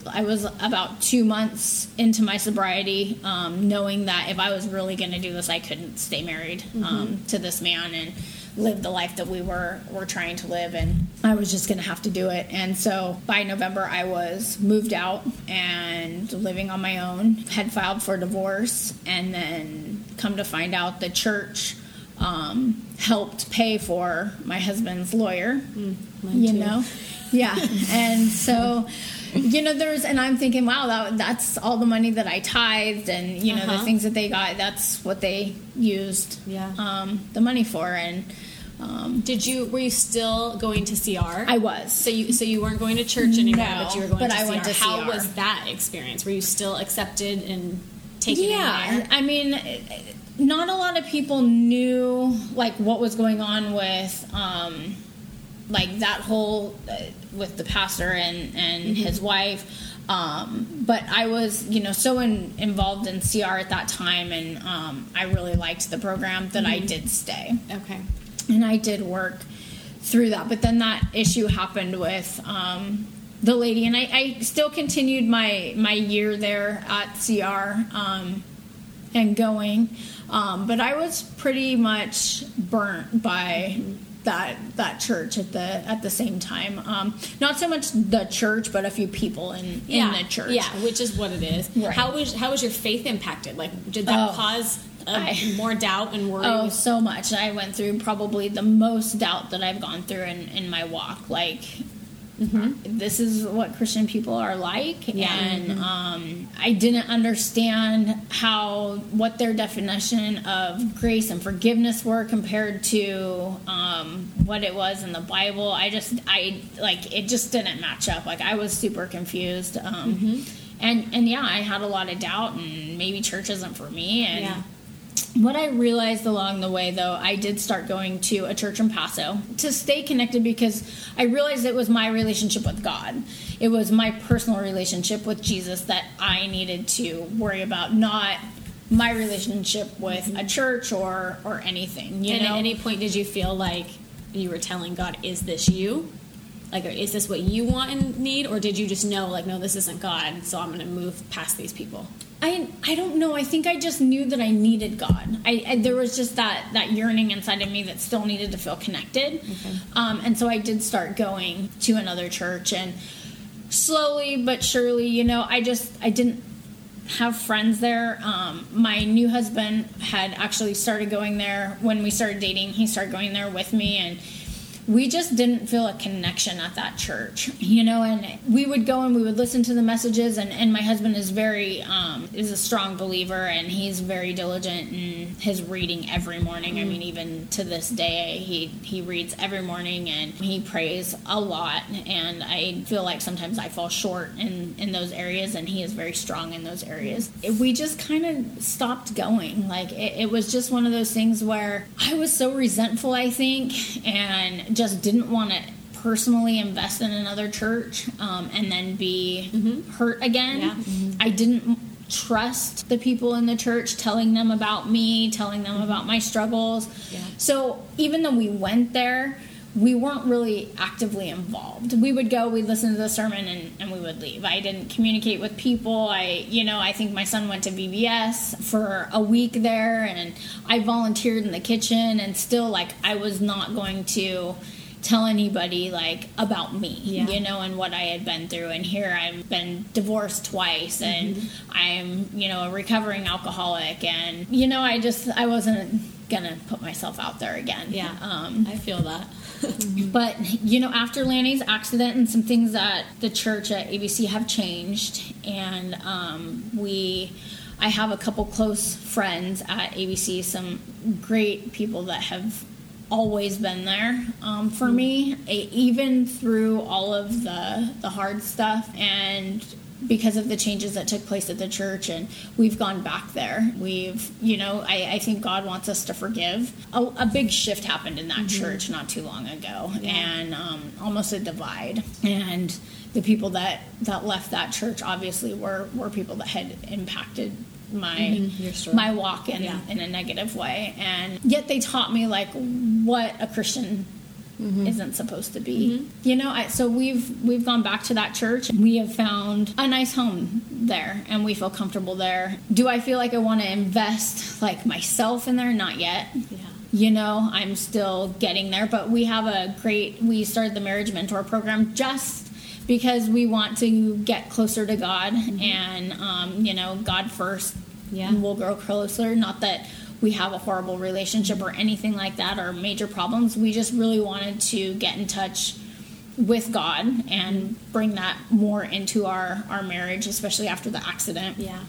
I was about two months into my sobriety, um, knowing that if I was really going to do this, I couldn't stay married um, to this man and live the life that we were were trying to live, and I was just going to have to do it. And so by November, I was moved out and living on my own. Had filed for divorce, and then come to find out the church um, helped pay for my husband's lawyer. you too. know, yeah, and so. You know, there's, and I'm thinking, wow, that, that's all the money that I tithed, and you know, the Uh-huh. things that they got. That's what they used, Yeah. um, the money for, and um, did you were you still going to cr I was. so you so you weren't going to church anymore No, but you were going but to I CR. went to how CR. was that experience were you still accepted and taken yeah i mean not a lot of people knew like what was going on with um like that whole uh, with the pastor and and Mm-hmm. his wife um but i was you know so in, involved in cr at that time and um i really liked the program that Mm-hmm. i did stay okay and I did work through that. But then that issue happened with um, the lady, and I, I still continued my my year there at CR um, and going, um, but I was pretty much burnt by. That, that church at the at the same time, um, not so much the church, but a few people in in the church. Yeah, which is what it is. Right. How was how was your faith impacted? Like, did that Oh, cause I- more doubt and worry? Oh, so much. I went through probably the most doubt that I've gone through in, in my walk. Like, this is what Christian people are like. Mm-hmm. Yeah. And um, I didn't understand how, what their definition of grace and forgiveness were compared to um, what it was in the Bible. I just, I, like, it just didn't match up. Like, I was super confused. Um, Mm-hmm. And, and yeah, I had a lot of doubt, and maybe church isn't for me. And yeah. What I realized along the way, though, I did start going to a church in Paso to stay connected because I realized it was my relationship with God. It was my personal relationship with Jesus that I needed to worry about, not my relationship with a mm-hmm. church or or anything. You and know, at any point, did you feel like you were telling God, "Is this you? Like, or is this what you want and need?" Or did you just know, like, no, this isn't God, so I'm going to move past these people? I I don't know. I think I just knew that I needed God. I, I there was just that that yearning inside of me that still needed to feel connected. Um, and so I did start going to another church, and slowly but surely, you know, I just I didn't have friends there. Um, my new husband had actually started going there when we started dating. He started going there with me, and we just didn't feel a connection at that church, you know. And we would go and we would listen to the messages, and, and my husband is very um, is a strong believer, and he's very diligent in his reading every morning. I mean, even to this day, he he reads every morning and he prays a lot. And I feel like sometimes I fall short in in those areas, and he is very strong in those areas. We just kind of stopped going. Like it, it was just one of those things where I was so resentful, I think, and just didn't want to personally invest in another church um, and then be hurt again. Yeah. I didn't trust the people in the church telling them about me, telling them about my struggles. Yeah. So even though we went there, we weren't really actively involved. We would go, we'd listen to the sermon, and, and we would leave. I didn't communicate with people. I, you know, I think my son went to VBS for a week there, and I volunteered in the kitchen, and still, like, I was not going to tell anybody like about me yeah. you know and what i had been through and here i've been divorced twice and mm-hmm. i'm you know a recovering alcoholic and you know i just i wasn't gonna put myself out there again yeah um, i feel that but you know, after Lanny's accident and some things that the church at ABC have changed, and um, we, I have a couple close friends at ABC, some great people that have always been there um, for me, even through all of the the hard stuff and because of the changes that took place at the church and we've gone back there we've you know i, I think god wants us to forgive a, a big shift happened in that mm-hmm. church not too long ago yeah. and um, almost a divide and the people that that left that church obviously were were people that had impacted my mm-hmm. my walk in yeah. in a negative way and yet they taught me like what a christian mm-hmm. isn't supposed to be. Mm-hmm. You know, I, so we've we've gone back to that church. We have found a nice home there, and we feel comfortable there. Do I feel like I want to invest like myself in there? Not yet. Yeah. You know, I'm still getting there, but we have a great. We started the marriage mentor program just because we want to get closer to God mm-hmm. and um, you know God first. Yeah, we'll grow closer. Not that we have a horrible relationship or anything like that or major problems. We just really wanted to get in touch with God and bring that more into our our marriage, especially after the accident. Yeah.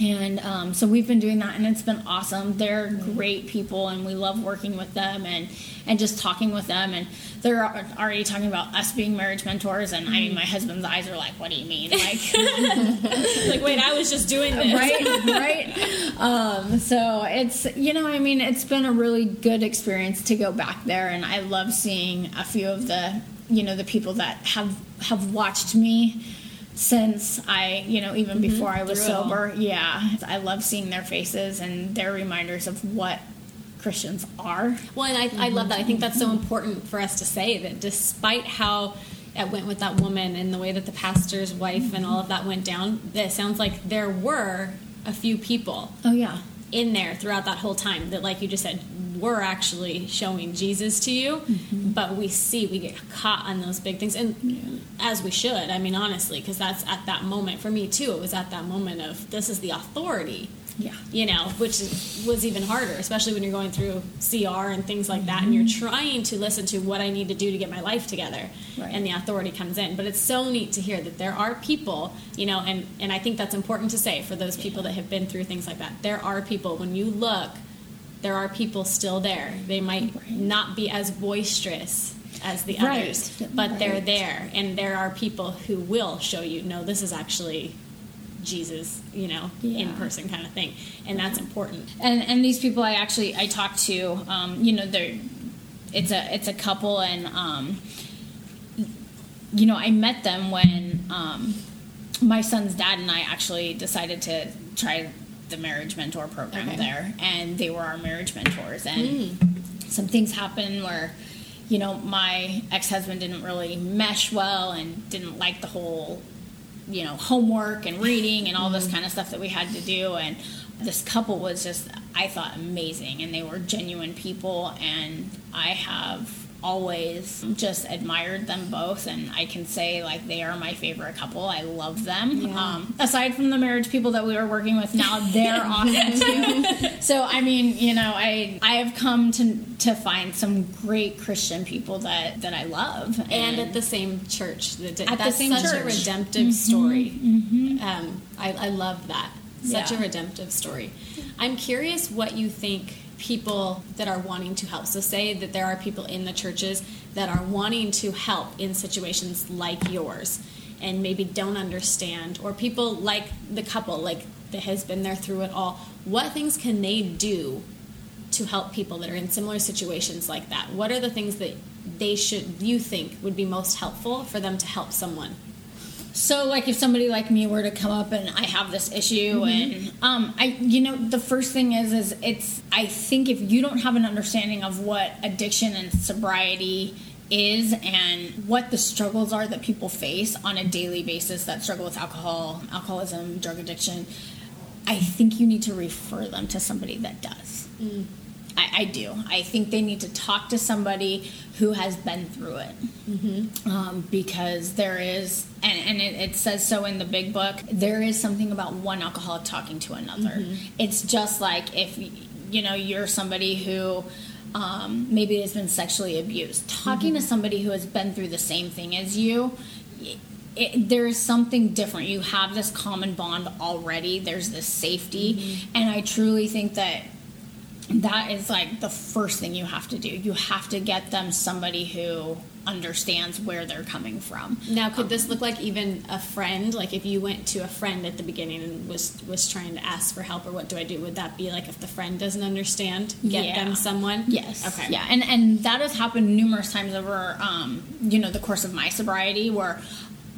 And um, so we've been doing that, and it's been awesome. They're great people, and we love working with them and and just talking with them. And they're already talking about us being marriage mentors. And I mean, my husband's eyes are like, "What do you mean?" Like, like wait, I was just doing this, right? Right. Um, so it's you know, I mean, it's been a really good experience to go back there, and I love seeing a few of the you know the people that have have watched me since I, you know, even mm-hmm. before I was sober. Yeah, I love seeing their faces and their reminders of what Christians are. Well, and I, mm-hmm. I love that. I think that's so important for us to say that despite how it went with that woman and the way that the pastor's wife mm-hmm. and all of that went down, it sounds like there were a few people. Oh, yeah. In there throughout that whole time that, like you just said, we're actually showing Jesus to you, mm-hmm. but we see we get caught on those big things, and yeah. as we should. I mean, honestly, because that's at that moment for me too. It was at that moment of this is the authority. Yeah. You know, which was even harder, especially when you're going through CR and things like that, mm-hmm. and you're mm-hmm. trying to listen to what I need to do to get my life together, right. and the authority comes in. But it's so neat to hear that there are people, you know, and and I think that's important to say for those people that have been through things like that. There are people when you look there are people still there. They might right. not be as boisterous as the right. others, but right. they're there, and there are people who will show you, no, this is actually Jesus, you know, yeah. in person kind of thing, and that's important. And and these people, I actually I talked to, um, you know, they're it's a it's a couple, and um, you know, I met them when um, my son's dad and I actually decided to try the marriage mentor program okay. there, and they were our marriage mentors. And mm. some things happened where, you know, my ex husband didn't really mesh well and didn't like the whole, you know, homework and reading and all mm. this kind of stuff that we had to do. And this couple was just, I thought, amazing, and they were genuine people. And I have always just admired them both and i can say like they are my favorite couple i love them yeah. um, aside from the marriage people that we were working with now they're awesome too so i mean you know i i have come to to find some great christian people that that i love and, and at the same church at that's the same such church. a redemptive mm-hmm. story mm-hmm. Um, I, I love that such yeah. a redemptive story i'm curious what you think people that are wanting to help. So, say that there are people in the churches that are wanting to help in situations like yours and maybe don't understand, or people like the couple, like that has been there through it all. What things can they do to help people that are in similar situations like that? What are the things that they should, you think, would be most helpful for them to help someone? So, like, if somebody like me were to come up and I have this issue, mm-hmm. and um, I, you know, the first thing is, is it's. I think if you don't have an understanding of what addiction and sobriety is and what the struggles are that people face on a daily basis that struggle with alcohol, alcoholism, drug addiction, I think you need to refer them to somebody that does. Mm. I, I, do. I think they need to talk to somebody who has been through it. Mm-hmm. Um, because there is, and, and it, it, says so in the big book, there is something about one alcoholic talking to another. Mm-hmm. It's just like if, you know, you're somebody who um, maybe has been sexually abused. Talking mm-hmm. to somebody who has been through the same thing as you, it, there's something different. You have this common bond already. There's this safety, mm-hmm. and I truly think that that is like the first thing you have to do. You have to get them somebody who understands where they're coming from. Now, could um, this look like even a friend? Like if you went to a friend at the beginning and was was trying to ask for help or what do I do? Would that be like if the friend doesn't understand, get yeah. them someone? Yes. Okay. Yeah, and and that has happened numerous times over um, you know the course of my sobriety where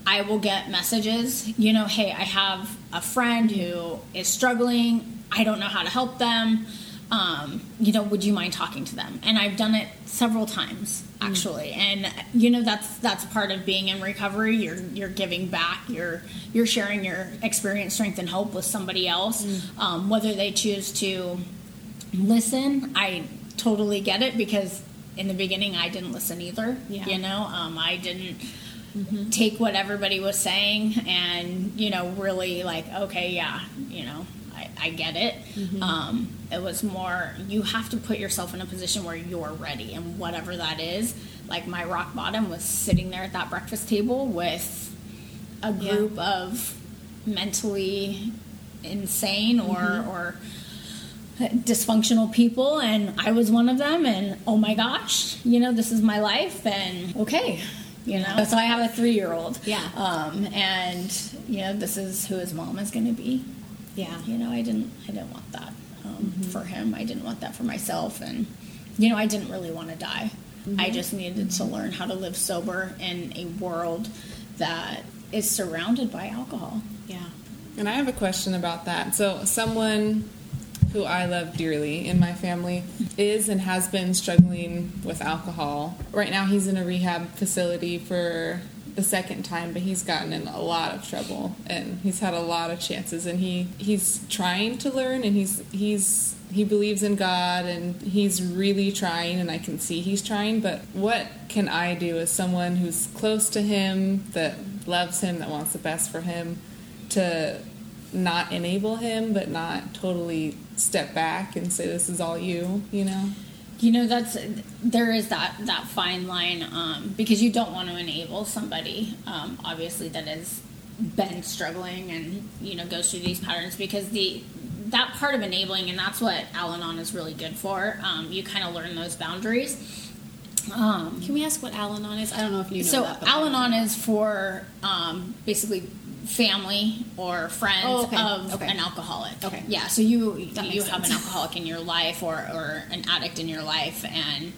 I will get messages, you know, hey, I have a friend who is struggling. I don't know how to help them um, you know, would you mind talking to them? And I've done it several times actually, mm. and you know that's that's part of being in recovery. You're you're giving back. You're you're sharing your experience, strength, and hope with somebody else. Mm. Um, whether they choose to listen, I totally get it because in the beginning I didn't listen either. Yeah. You know, um, I didn't. Mm-hmm. take what everybody was saying and you know really like okay yeah you know I, I get it. Mm-hmm. Um, it was more, you have to put yourself in a position where you're ready, and whatever that is. Like my rock bottom was sitting there at that breakfast table with a group yeah. of mentally insane or, mm-hmm. or dysfunctional people and I was one of them and oh my gosh, you know, this is my life and okay, you know. So I have a 3-year-old. Yeah. Um, and you know, this is who his mom is going to be. Yeah. You know, I didn't I didn't want that um, mm-hmm. for him. I didn't want that for myself, and you know, I didn't really want to die. Mm-hmm. I just needed to learn how to live sober in a world that is surrounded by alcohol. Yeah. And I have a question about that. So, someone who I love dearly in my family is and has been struggling with alcohol. Right now, he's in a rehab facility for the second time, but he's gotten in a lot of trouble and he's had a lot of chances and he he's trying to learn and he's he's he believes in God and he's really trying and I can see he's trying, but what can I do as someone who's close to him, that loves him, that wants the best for him to not enable him but not totally step back and say this is all you, you know? You know, that's there is that that fine line um, because you don't want to enable somebody, um, obviously that has been struggling and you know goes through these patterns because the that part of enabling and that's what Al-Anon is really good for. Um, you kind of learn those boundaries. Um, Can we ask what Al-Anon is? I don't know if you know so. Al-Anon is for um, basically family or friends oh, okay. of okay. an alcoholic. Okay. Yeah. So you you sense. have an alcoholic in your life or, or an addict in your life and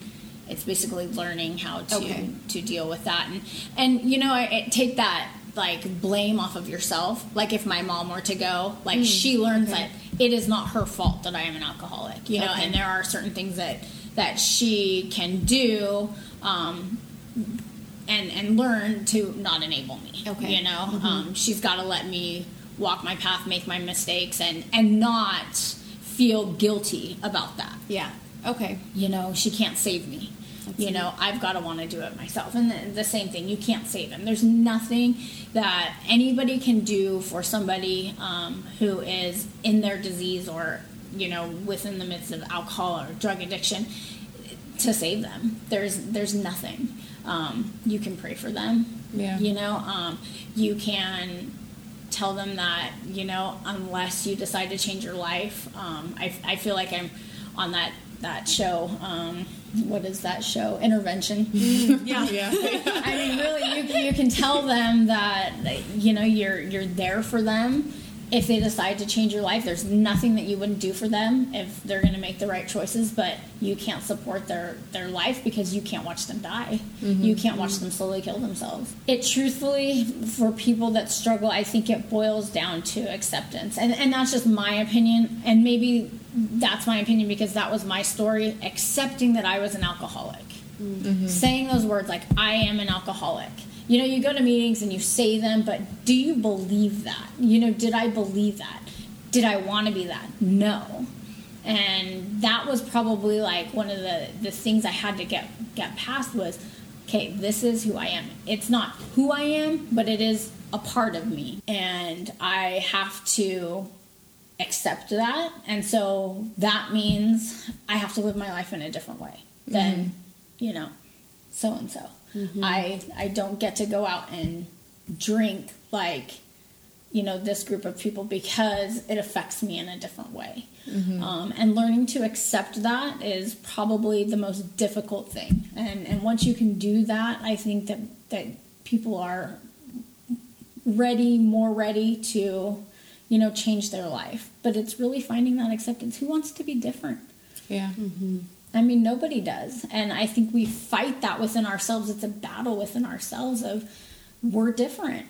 it's basically learning how to okay. to deal with that and and you know I, I take that like blame off of yourself like if my mom were to go like mm. she learns that it is not her fault that i am an alcoholic you know and there are certain things that that she can do um, and and learn to not enable me. Okay. You know, mm-hmm. um, she's got to let me walk my path, make my mistakes, and and not feel guilty about that. Yeah. Okay. You know, she can't save me. That's you know, I've got to want to do it myself. And the, the, same thing, you can't save him. There's nothing that anybody can do for somebody um, who is in their disease or, you know, within the midst of alcohol or drug addiction to save them. There's there's nothing. Um, you can pray for them. Yeah. You know, um, you can tell them that you know unless you decide to change your life. Um, I, I feel like I'm on that that show. Um, what is that show? Intervention. Mm, yeah, yeah. I mean, really, you, you can tell them that you know you're you're there for them if they decide to change your life, there's nothing that you wouldn't do for them if they're going to make the right choices. But you can't support their their life because you can't watch them die. Mm-hmm. You can't watch them slowly kill themselves. It truthfully, for people that struggle, I think it boils down to acceptance, and and that's just my opinion. And maybe that's my opinion because that was my story. Accepting that I was an alcoholic Mm-hmm. Saying those words like, I am an alcoholic. You know, you go to meetings and you say them, but do you believe that? You know, did I believe that? Did I want to be that? No. And that was probably like one of the, the things I had to get get past was, okay, this is who I am. It's not who I am, but it is a part of me. And I have to accept that. And so that means I have to live my life in a different way than, mm-hmm. you know, so and so. I I don't get to go out and drink like you know this group of people because it affects me in a different way. Mm-hmm. Um, and learning to accept that is probably the most difficult thing. And and once you can do that, I think that that people are ready, more ready to you know, change their life. But it's really finding that acceptance. Who wants to be different? Yeah. Mm-hmm. I mean, nobody does. And I think we fight that within ourselves. It's a battle within ourselves of we're different.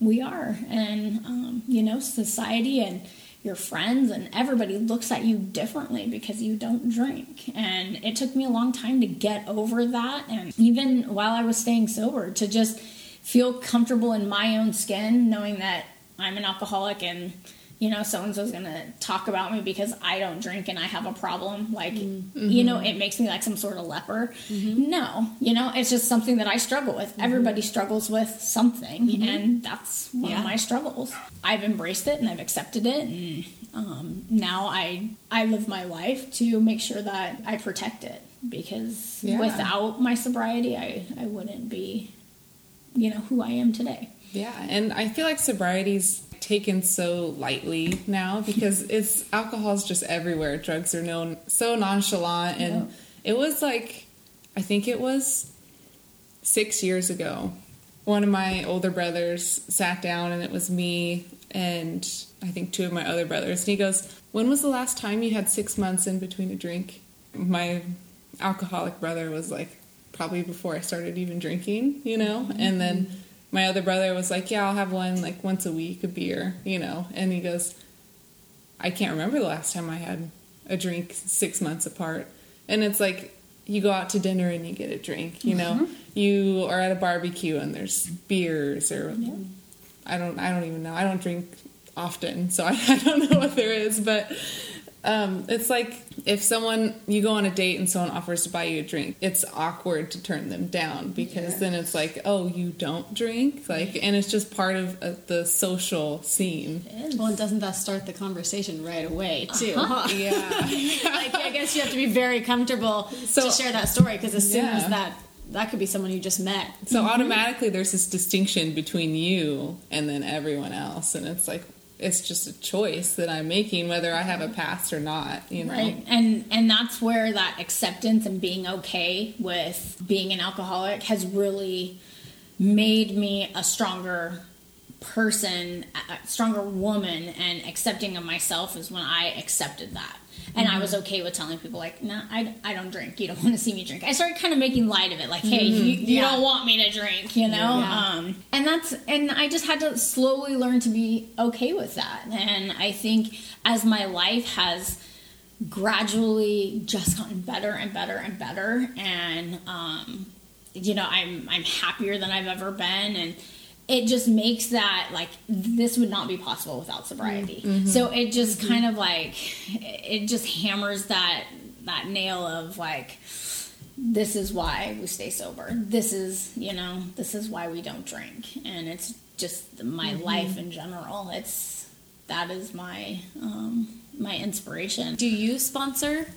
We are. And, um, you know, society and your friends and everybody looks at you differently because you don't drink. And it took me a long time to get over that. And even while I was staying sober, to just feel comfortable in my own skin, knowing that I'm an alcoholic and you know so and so's gonna talk about me because I don't drink and I have a problem. Like mm-hmm. you know, it makes me like some sort of leper. Mm-hmm. No, you know, it's just something that I struggle with. Mm-hmm. Everybody struggles with something, mm-hmm. and that's one yeah. of my struggles. I've embraced it and I've accepted it, and um, now I I live my life to make sure that I protect it because yeah. without my sobriety, I I wouldn't be you know who I am today. Yeah, and I feel like sobriety's taken so lightly now because it's alcohol's just everywhere. Drugs are known so nonchalant, and yeah. it was like I think it was six years ago. One of my older brothers sat down, and it was me and I think two of my other brothers, and he goes, "When was the last time you had six months in between a drink?" My alcoholic brother was like, "Probably before I started even drinking," you know, mm-hmm. and then my other brother was like, "Yeah, I'll have one like once a week, a beer, you know." And he goes, "I can't remember the last time I had a drink six months apart." And it's like you go out to dinner and you get a drink, you know. Mm-hmm. You are at a barbecue and there's beers or yeah. I don't I don't even know. I don't drink often, so I, I don't know what there is, but um, it's like if someone you go on a date and someone offers to buy you a drink, it's awkward to turn them down because yeah. then it's like, oh, you don't drink, like, and it's just part of uh, the social scene. Well, and doesn't that start the conversation right away too? Uh-huh. Huh? Yeah, like I guess you have to be very comfortable so, to share that story because as soon yeah. as that that could be someone you just met. So mm-hmm. automatically there's this distinction between you and then everyone else and it's like it's just a choice that I'm making whether I have a past or not, you know. Right. And and that's where that acceptance and being okay with being an alcoholic has really made me a stronger person, a stronger woman and accepting of myself is when I accepted that and mm-hmm. I was okay with telling people like, no, nah, I, I don't drink. You don't want to see me drink. I started kind of making light of it, like, hey, mm-hmm. you, you yeah. don't want me to drink, you know. Yeah. Um, and that's and I just had to slowly learn to be okay with that. And I think as my life has gradually just gotten better and better and better, and um, you know, I'm I'm happier than I've ever been, and it just makes that like this would not be possible without sobriety. Mm-hmm. So it just mm-hmm. kind of like it just hammers that that nail of like this is why we stay sober. This is, you know, this is why we don't drink. And it's just my mm-hmm. life in general. It's that is my um my inspiration. Do you sponsor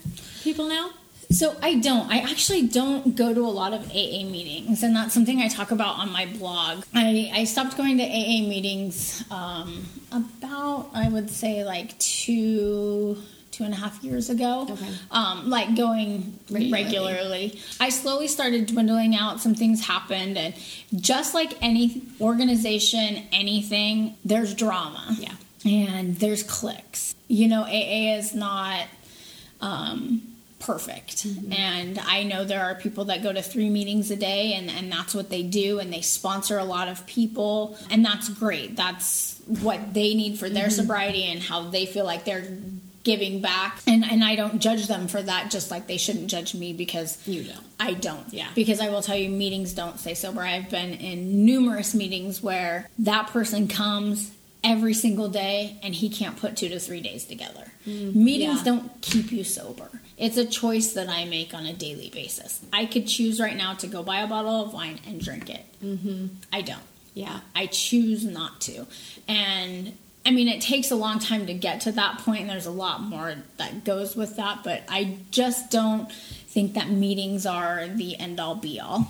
people now? So I don't. I actually don't go to a lot of AA meetings, and that's something I talk about on my blog. I, I stopped going to AA meetings um, about, I would say, like two two and a half years ago. Okay. Um, like going regularly. regularly. I slowly started dwindling out. Some things happened, and just like any organization, anything, there's drama. Yeah. And there's clicks. You know, AA is not. Um, perfect. Mm-hmm. And I know there are people that go to three meetings a day and, and that's what they do and they sponsor a lot of people and that's great. That's what they need for their mm-hmm. sobriety and how they feel like they're giving back and and I don't judge them for that just like they shouldn't judge me because You don't. I don't. Yeah. Because I will tell you meetings don't stay sober. I've been in numerous meetings where that person comes every single day and he can't put 2 to 3 days together. Meetings yeah. don't keep you sober. It's a choice that I make on a daily basis. I could choose right now to go buy a bottle of wine and drink it. Mm-hmm. I don't. Yeah. I choose not to. And I mean, it takes a long time to get to that point, and there's a lot more that goes with that, but I just don't think that meetings are the end all be all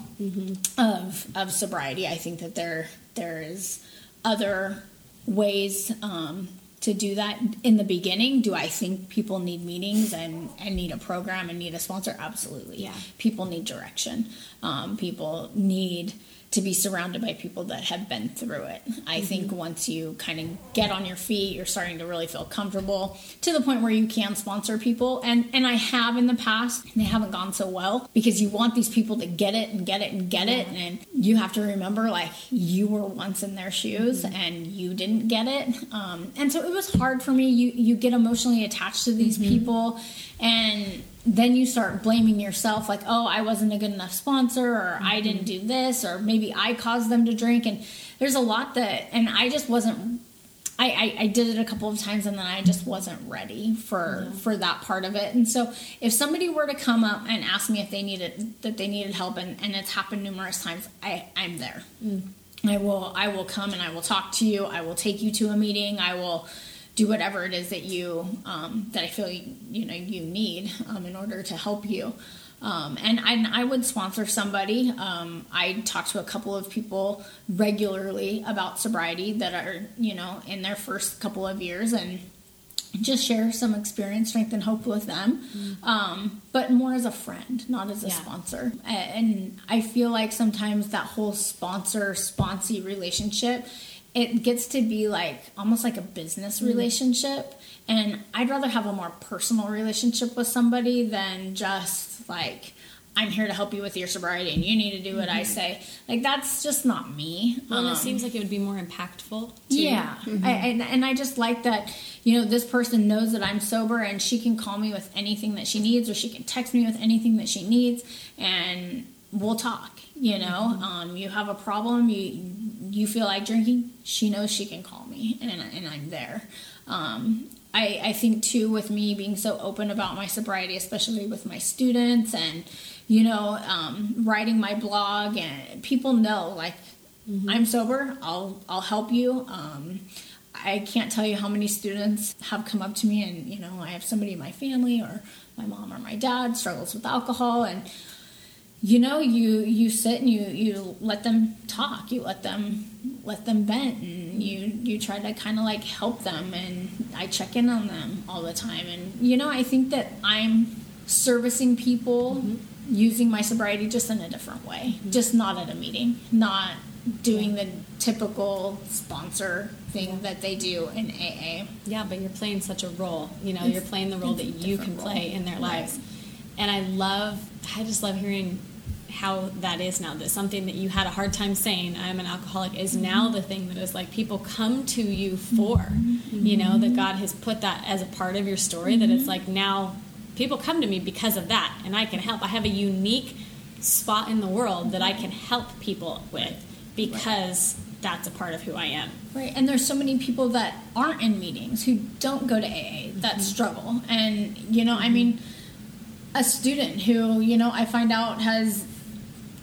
of, of sobriety. I think that there there is other ways um, to do that in the beginning. Do I think people need meetings and, and need a program and need a sponsor? Absolutely. Yeah. People need direction. Um, people need to be surrounded by people that have been through it. I mm-hmm. think once you kind of get on your feet, you're starting to really feel comfortable to the point where you can sponsor people. And and I have in the past, and they haven't gone so well because you want these people to get it and get it and get it, and you have to remember like you were once in their shoes mm-hmm. and you didn't get it. Um, and so it was hard for me. You you get emotionally attached to these mm-hmm. people, and then you start blaming yourself like oh i wasn't a good enough sponsor or i didn't mm-hmm. do this or maybe i caused them to drink and there's a lot that and i just wasn't I, I, I did it a couple of times and then I just wasn't ready for for that part of it. And so if somebody were to come up and ask me if they needed that they needed help and, and it's happened numerous times, I, I'm there. Mm. I will I will come and I will talk to you. I will take you to a meeting. I will do whatever it is that you um, that I feel you, you know you need um, in order to help you. Um, and I, I would sponsor somebody. Um, I talk to a couple of people regularly about sobriety that are you know in their first couple of years and just share some experience, strength, and hope with them, um, but more as a friend, not as a Yeah. sponsor. And I feel like sometimes that whole sponsor sponsee relationship, it gets to be like almost like a business mm. relationship. And I'd rather have a more personal relationship with somebody than just like, I'm here to help you with your sobriety and you need to do what I mm-hmm. say. Like, that's just not me. Well, and Um, it seems like it would be more impactful. Too. yeah, mm-hmm. I, and, and I just like that. You know, this person knows that I'm sober, and she can call me with anything that she needs, or she can text me with anything that she needs, and we'll talk. You know, um, you have a problem, you you feel like drinking, she knows she can call me, and and I'm there. Um, I, I think too with me being so open about my sobriety, especially with my students, and you know, um, writing my blog, and people know like I'm sober. I'll I'll help you. Um, I can't tell you how many students have come up to me, and you know, I have somebody in my family or my mom or my dad struggles with alcohol, and you know, you you sit and you you let them talk. You let them let them vent, and you you try to kind of like help them, and I check in on them all the time, and you know, I think that I'm servicing people mm-hmm. using my sobriety just in a different way, mm-hmm. just not at a meeting, not doing the typical sponsor thing that they do in AA. Yeah, but you're playing such a role. You know, It's- you're playing the role that you can play in their Right. lives. And I love, I just love hearing how that is now. That something that you had a hard time saying, I'm an alcoholic, is now Mm-hmm. the thing that is like people come to you for. You know, that God has put that as a part of your story, that Mm-hmm. it's like now people come to me because of that, and I can help. I have a unique spot in the world that I can help people with because that's a part of who I am. Right, and there's so many people that aren't in meetings who don't go to AA that struggle, and you know, I mean, a student who you know I find out has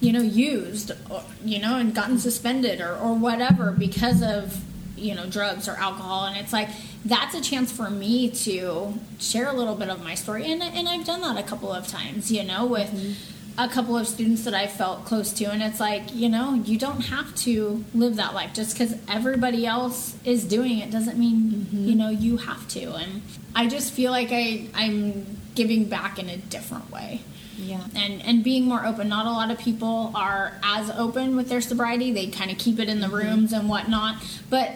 you know used or, you know and gotten suspended or or whatever because of you know drugs or alcohol, and it's like that's a chance for me to share a little bit of my story, and and I've done that a couple of times, you know, with mm-hmm. a couple of students that I felt close to, and it's like, you know, you don't have to live that life. Just because everybody else is doing it doesn't mean mm-hmm. you know you have to. And I just feel like I I'm giving back in a different way. Yeah. And and being more open. Not a lot of people are as open with their sobriety. They kind of keep it in the rooms and whatnot. But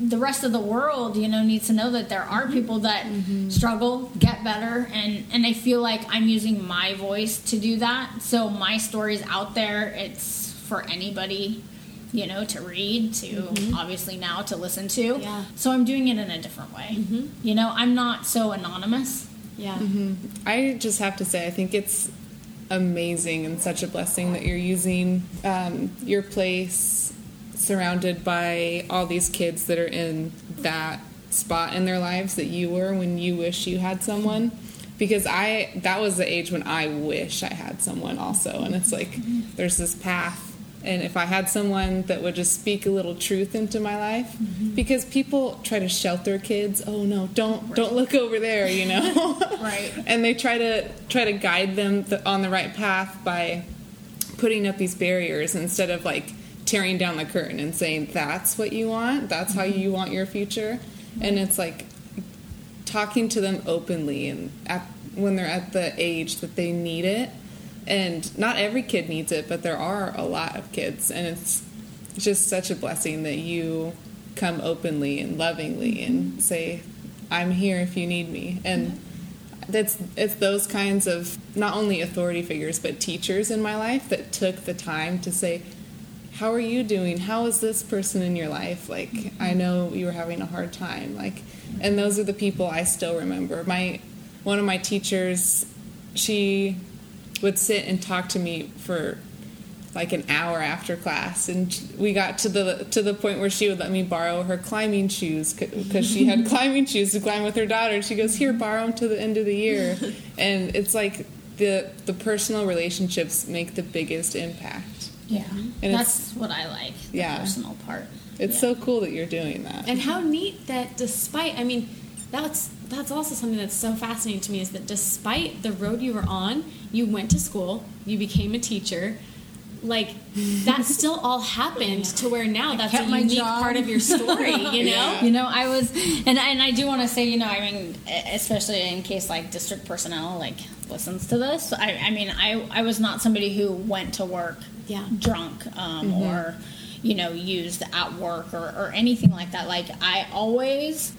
the rest of the world, you know, needs to know that there are people that struggle, get better, and and I feel like I'm using my voice to do that. So my story's out there. It's for anybody you know, to read, to Mm-hmm. obviously now to listen to. Yeah. So I'm doing it in a different way. Mm-hmm. You know, I'm not so anonymous. Yeah. I just have to say, I think it's amazing and such a blessing that you're using um, your place surrounded by all these kids that are in that spot in their lives that you were when you wish you had someone. Because I, that was the age when I wish I had someone also. And it's like, there's this path. And if I had someone that would just speak a little truth into my life, mm-hmm. because people try to shelter kids. Oh no, don't don't look over there, you know. Right. and they try to try to guide them th- on the right path by putting up these barriers instead of like tearing down the curtain and saying that's what you want that's how mm-hmm. you want your future mm-hmm. and it's like talking to them openly and at, when they're at the age that they need it and not every kid needs it but there are a lot of kids. And it's just such a blessing that you come openly and lovingly and mm-hmm. say i'm here if you need me. And mm-hmm. that's it's those kinds of not only authority figures but teachers in my life that took the time to say how are you doing? How is this person in your life? Like i mm-hmm. know you were having a hard time. Like and those are the people i still remember. My one of my teachers she would sit and talk to me for like an hour after class and we got to the to the point where she would let me borrow her climbing shoes because she had climbing shoes to climb with her daughter she goes here borrow them to the end of the year and it's like the the personal relationships make the biggest impact Yeah. And That's what I like. The Yeah. personal part. it's Yeah. so cool that you're doing that And how neat that despite I mean, that's that's also something that's so fascinating to me is that despite the road you were on, you went to school, you became a teacher. Like that still all happened to where now that's a kept my unique part of your story, you know? You know, I was, and and I do want to say, you know, I mean, especially in case like district personnel like listens to this. I, I mean, I I was not somebody who went to work Yeah. drunk um, or you know used at work or, or anything like that. Like I always.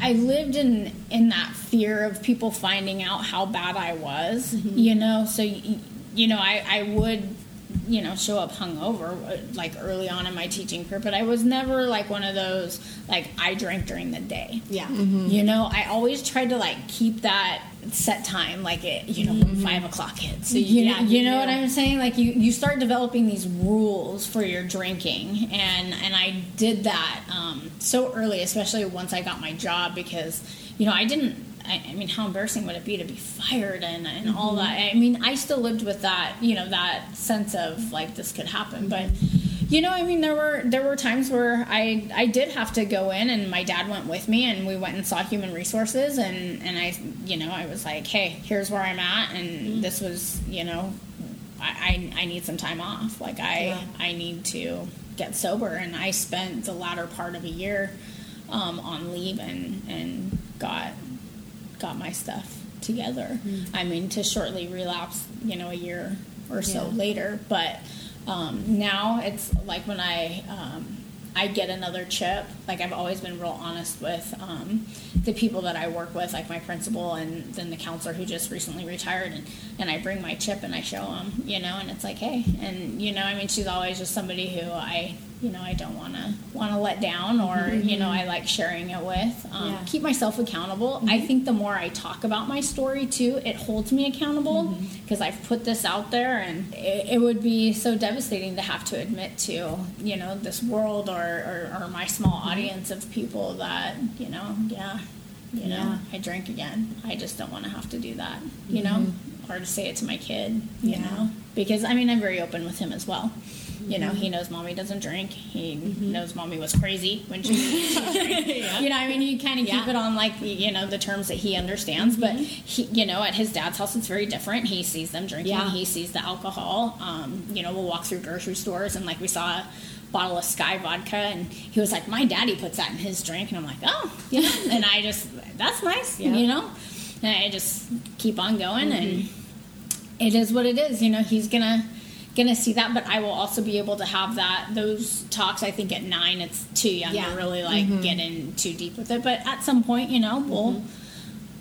I- lived in in that fear of people finding out how bad I was, mm-hmm. you know. So, you know, I, I would you know show up hungover uh, like early on in my teaching career but i was never like one of those like i drank during the day. Yeah. you know i always tried to like keep that set time like it you know when five o'clock hits. So you, Yeah, know, you you know what i'm saying? Like you you start developing these rules for your drinking and and i did that um, so early especially once i got my job because you know i didn't I, I mean, how embarrassing would it be to be fired and, and all that? I mean, I still lived with that, you know, that sense of like this could happen. But, you know, I mean, there were there were times where I I did have to go in, and my dad went with me, and we went and saw human resources, and and I, you know, I was like, hey, here's where I'm at, and this was, you know, I I, I need some time off. Like I Yeah. I need to get sober, and I spent the latter part of a year um, on leave and and got got my stuff together. I mean, to shortly relapse, you know, a year or so Yeah. later. But um, now it's like when I um, I get another chip. Like I've always been real honest with um, the people that I work with, like my principal and then the counselor who just recently retired, and, and I bring my chip and I show them, you know, and it's like, hey, and you know, I mean, she's always just somebody who I, you know, I don't want to want to let down, or mm-hmm. you know, I like sharing it with. Um, Yeah. Keep myself accountable. I mm-hmm. think the more I talk about my story too, it holds me accountable mm-hmm. because I've put this out there, and it, it would be so devastating to have to admit to, you know, this world or, or, or my small audience of people that, you know, yeah, you know, Yeah. I drink again. I just don't want to have to do that, you know, or to say it to my kid, you Yeah. know, because I mean, I'm very open with him as well. You know, he mm-hmm. knows mommy doesn't drink. He mm-hmm. knows mommy was crazy when she, drank. You know, I mean, you kind of keep it on like the, you know the terms that he understands. But mm-hmm. he, you know, at his dad's house, it's very different. He sees them drinking. Yeah. He sees the alcohol. Um, you know, we'll walk through grocery stores and like we saw a bottle of Skyy vodka, and he was like, "My daddy puts that in his drink," and I'm like, "Oh, you know," and I just that's nice, Yeah. you know. And I just keep on going, and it is what it is. You know, he's gonna gonna see that, but I will also be able to have that those talks. I think at nine, it's too young Yeah. to really like get in too deep with it. But at some point, you know, we'll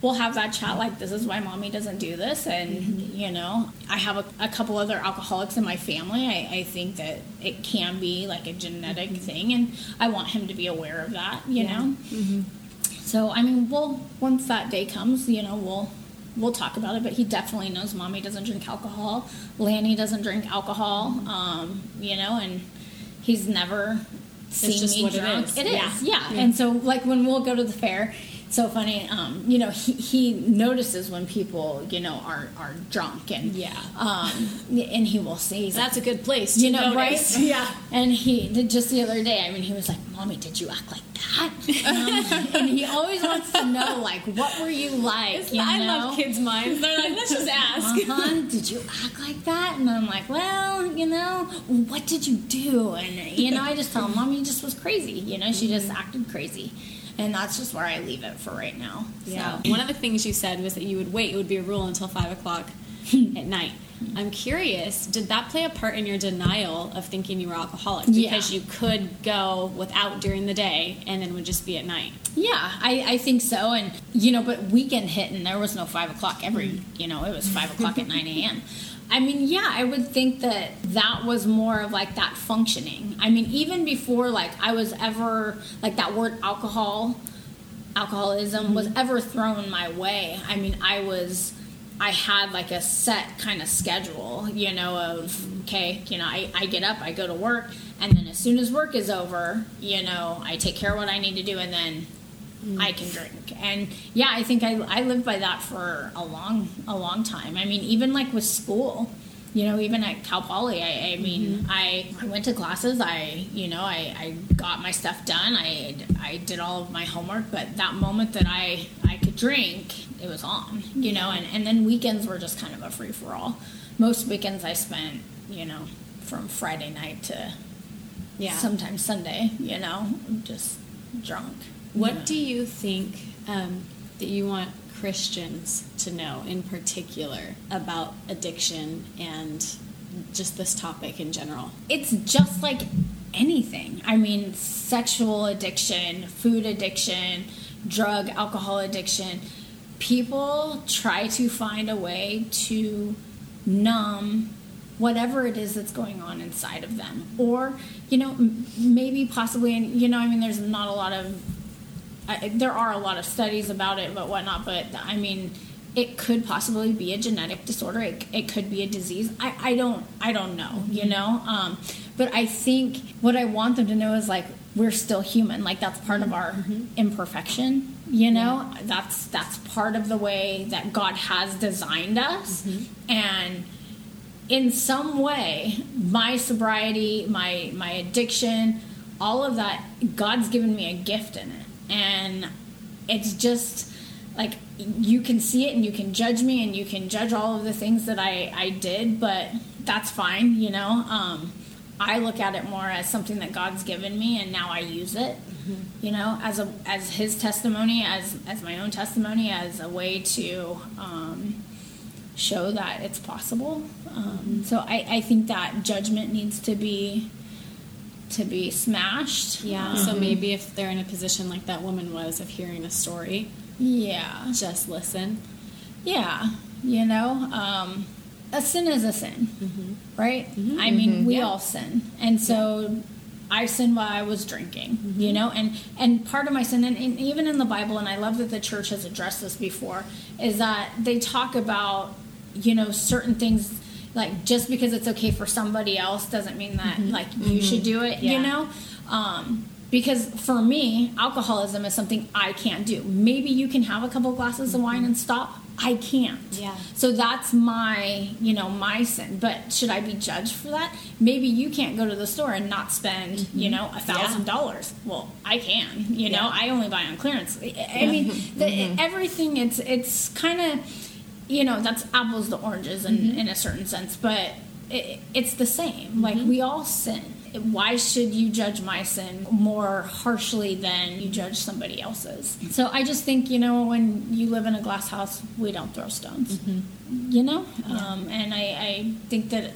we'll have that chat like this is why mommy doesn't do this and Mm-hmm. you know i have a, a couple other alcoholics in my family I, I think that it can be like a genetic thing and i want him to be aware of that you Mm-hmm. Yeah. know so i mean we'll once that day comes you know we'll we'll talk about it but he definitely knows mommy doesn't drink alcohol lanny doesn't drink alcohol um, you know and he's never seen just me drunk is. it is Yeah. yeah. and so like when we'll go to the fair it's so funny um, you know he, he notices when people you know are are drunk and Yeah. um, and he will say That's a good place to you know, notice. right? Yeah. And he did just the other day. I mean, he was like, "Mommy, did you act like that?" Um, and he always wants to know, like, what were you like? You I know? love kids' minds. They're like, let's just ask. Uh-huh. Did you act like that? And I'm like, well, you know, what did you do? And you know, I just tell him, mommy just was crazy. You know, she just acted crazy, and that's just where I leave it for right now. Yeah. So. One of the things you said was that you would wait. It would be a rule until five o'clock at night. I'm curious. Did that play a part in your denial of thinking you were alcoholic? Yeah. Because you could go without during the day and then would just be at night. Yeah, I, I think so. And, you know, but weekend hit and there was no five o'clock every, you know, it was five o'clock at 9 a.m. I mean, yeah, I would think that that was more of like that functioning. I mean, even before like I was ever, like that word alcohol, alcoholism was mm-hmm. ever thrown my way. I mean, I was. I had like a set kind of schedule, you know, of okay, you know, I, I get up, I go to work, and then as soon as work is over, you know, I take care of what I need to do, and then I can drink. And yeah, I think I, I lived by that for a long a long time. I mean, even like with school, you know, even at Cal Poly, I, I mean, mm-hmm. I, I went to classes. I you know I, I got my stuff done. I I did all of my homework. But that moment that I I could drink, it was on. You know, and and then weekends were just kind of a free for all. Most weekends I spent you know from Friday night to Yeah. sometimes Sunday. You know, just drunk. What Yeah. do you think um, that you want Christians to know in particular about addiction and just this topic in general? it's just like anything. I mean, sexual addiction, food addiction, drug, alcohol addiction. People try to find a way to numb whatever it is that's going on inside of them. Or, you know, m- maybe possibly, and you know, I mean, there's not a lot of I, there are a lot of studies about it, but whatnot. But I mean, it could possibly be a genetic disorder. It, it could be a disease. I, I don't I don't know. You mm-hmm. know. Um, but I think what I want them to know is like we're still human. Like that's part of our mm-hmm. imperfection. You know, that's that's part of the way that God has designed us, mm-hmm. and in some way my sobriety my my addiction all of that god's given me a gift in it and it's just like you can see it and you can judge me and you can judge all of the things that i i did but that's fine you know? Um i look at it more as something that god's given me and now i use it you know as a as his testimony as as my own testimony as a way to um show that it's possible. Um, so I, I think that judgment needs to be to be smashed. Yeah. So mm-hmm. maybe if they're in a position like that woman was of hearing a story, Yeah. just listen. Yeah. You know, um, a sin is a sin, mm-hmm. right? Mm-hmm. I mean, we Yeah. all sin, and so I sinned while I was drinking. You know, and and part of my sin, and, and even in the Bible, and I love that the church has addressed this before, is that they talk about you know certain things. Like just because it's okay for somebody else doesn't mean that mm-hmm. like you should mm-hmm. do it. Yeah. You know, um, because for me, alcoholism is something I can't do. Maybe you can have a couple glasses of wine mm-hmm. and stop. I can't. Yeah. So that's my, you know, my sin. But should I be judged for that? Maybe you can't go to the store and not spend, you know, a thousand dollars. Well, I can. You know, Yeah. I only buy on clearance. I I mean, the, everything. It's it's kind of, you know, that's apples to oranges in mm-hmm. in a certain sense, but it, it's the same. Like mm-hmm. we all sin. Why should you judge my sin more harshly than you judge somebody else's? So I just think you know when you live in a glass house, we don't throw stones. Mm-hmm. You know, um, and I, I think that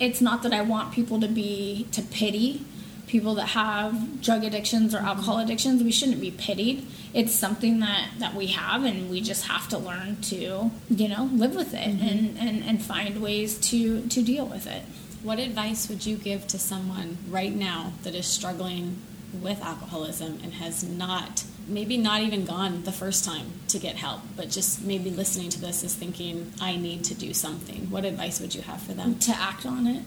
it's not that I want people to be to pity people that have drug addictions or alcohol addictions, we shouldn't be pitied. It's something that, that we have, and we just have to learn to, you know, live with it mm-hmm. and, and, and find ways to, to deal with it. What advice would you give to someone right now that is struggling with alcoholism and has not, maybe not even gone the first time to get help, but just maybe listening to this is thinking, I need to do something? What advice would you have for them? To act on it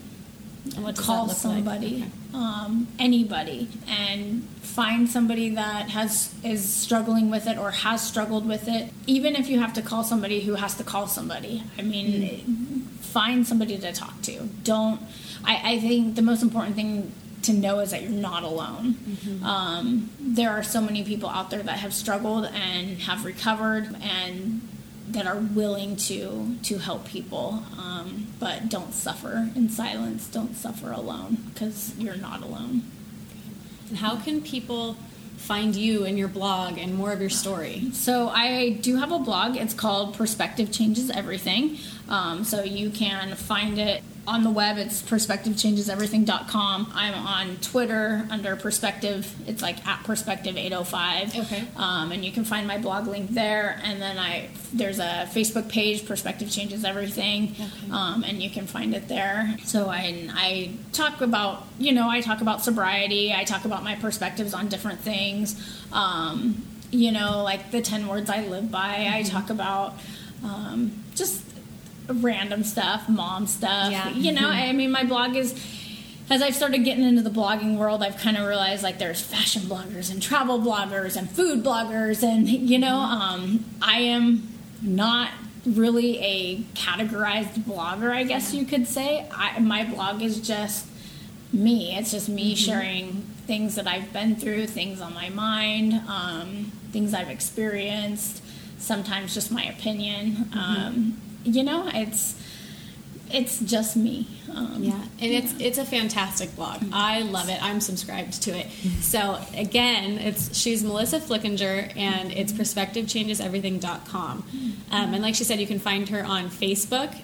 call somebody, like? okay. um, anybody, and find somebody that has is struggling with it or has struggled with it. Even if you have to call somebody who has to call somebody, I mean, mm-hmm. find somebody to talk to. Don't. I, I think the most important thing to know is that you're not alone. Mm-hmm. Um, there are so many people out there that have struggled and have recovered and that are willing to to help people, um, but don't suffer in silence. Don't suffer alone because you're not alone. And how can people find you and your blog and more of your story? So I do have a blog. It's called Perspective Changes Everything. Um, so you can find it on the web it's perspectivechangeseverything.com i'm on twitter under perspective. It's like at perspective 805 okay. Um, and you can find my blog link there. And then i there's a facebook page perspective changes everything. Okay. um, and you can find it there. So I, I talk about you know i talk about sobriety. I talk about my perspectives on different things. Um, you know like the 10 words i live by. Mm-hmm. i talk about um, just random stuff, mom stuff. Yeah. You know, I mean, my blog is as I've started getting into the blogging world, I've kind of realized like there's fashion bloggers and travel bloggers and food bloggers, and you know, um, I am not really a categorized blogger, I guess you could say. I, my blog is just me. It's just me mm-hmm. sharing things that I've been through, things on my mind, um, things I've experienced. Sometimes just my opinion. Mm-hmm. Um, you know, it's it's just me. Um, yeah, and yeah. it's it's a fantastic blog. Mm-hmm. I love it. I'm subscribed to it. Mm-hmm. So again, it's she's Melissa Flickinger, and it's perspectivechangeseverything.com. Mm-hmm. Um, and like she said, you can find her on Facebook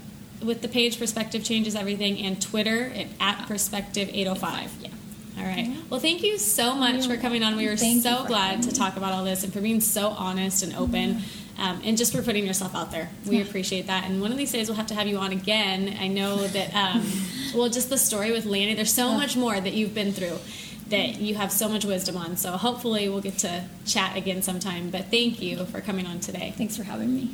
with the page Perspective Changes Everything, and Twitter at, at Perspective 805. Yeah. All right. Well, thank you so much for coming on. We were thank so glad to talk about all this and for being so honest and open. Mm-hmm um, and just for putting yourself out there. We appreciate that. And one of these days we'll have to have you on again. I know that, um, well, just the story with Lanny, there's so much more that you've been through that you have so much wisdom on. So hopefully we'll get to chat again sometime. But thank you for coming on today. Thanks for having me.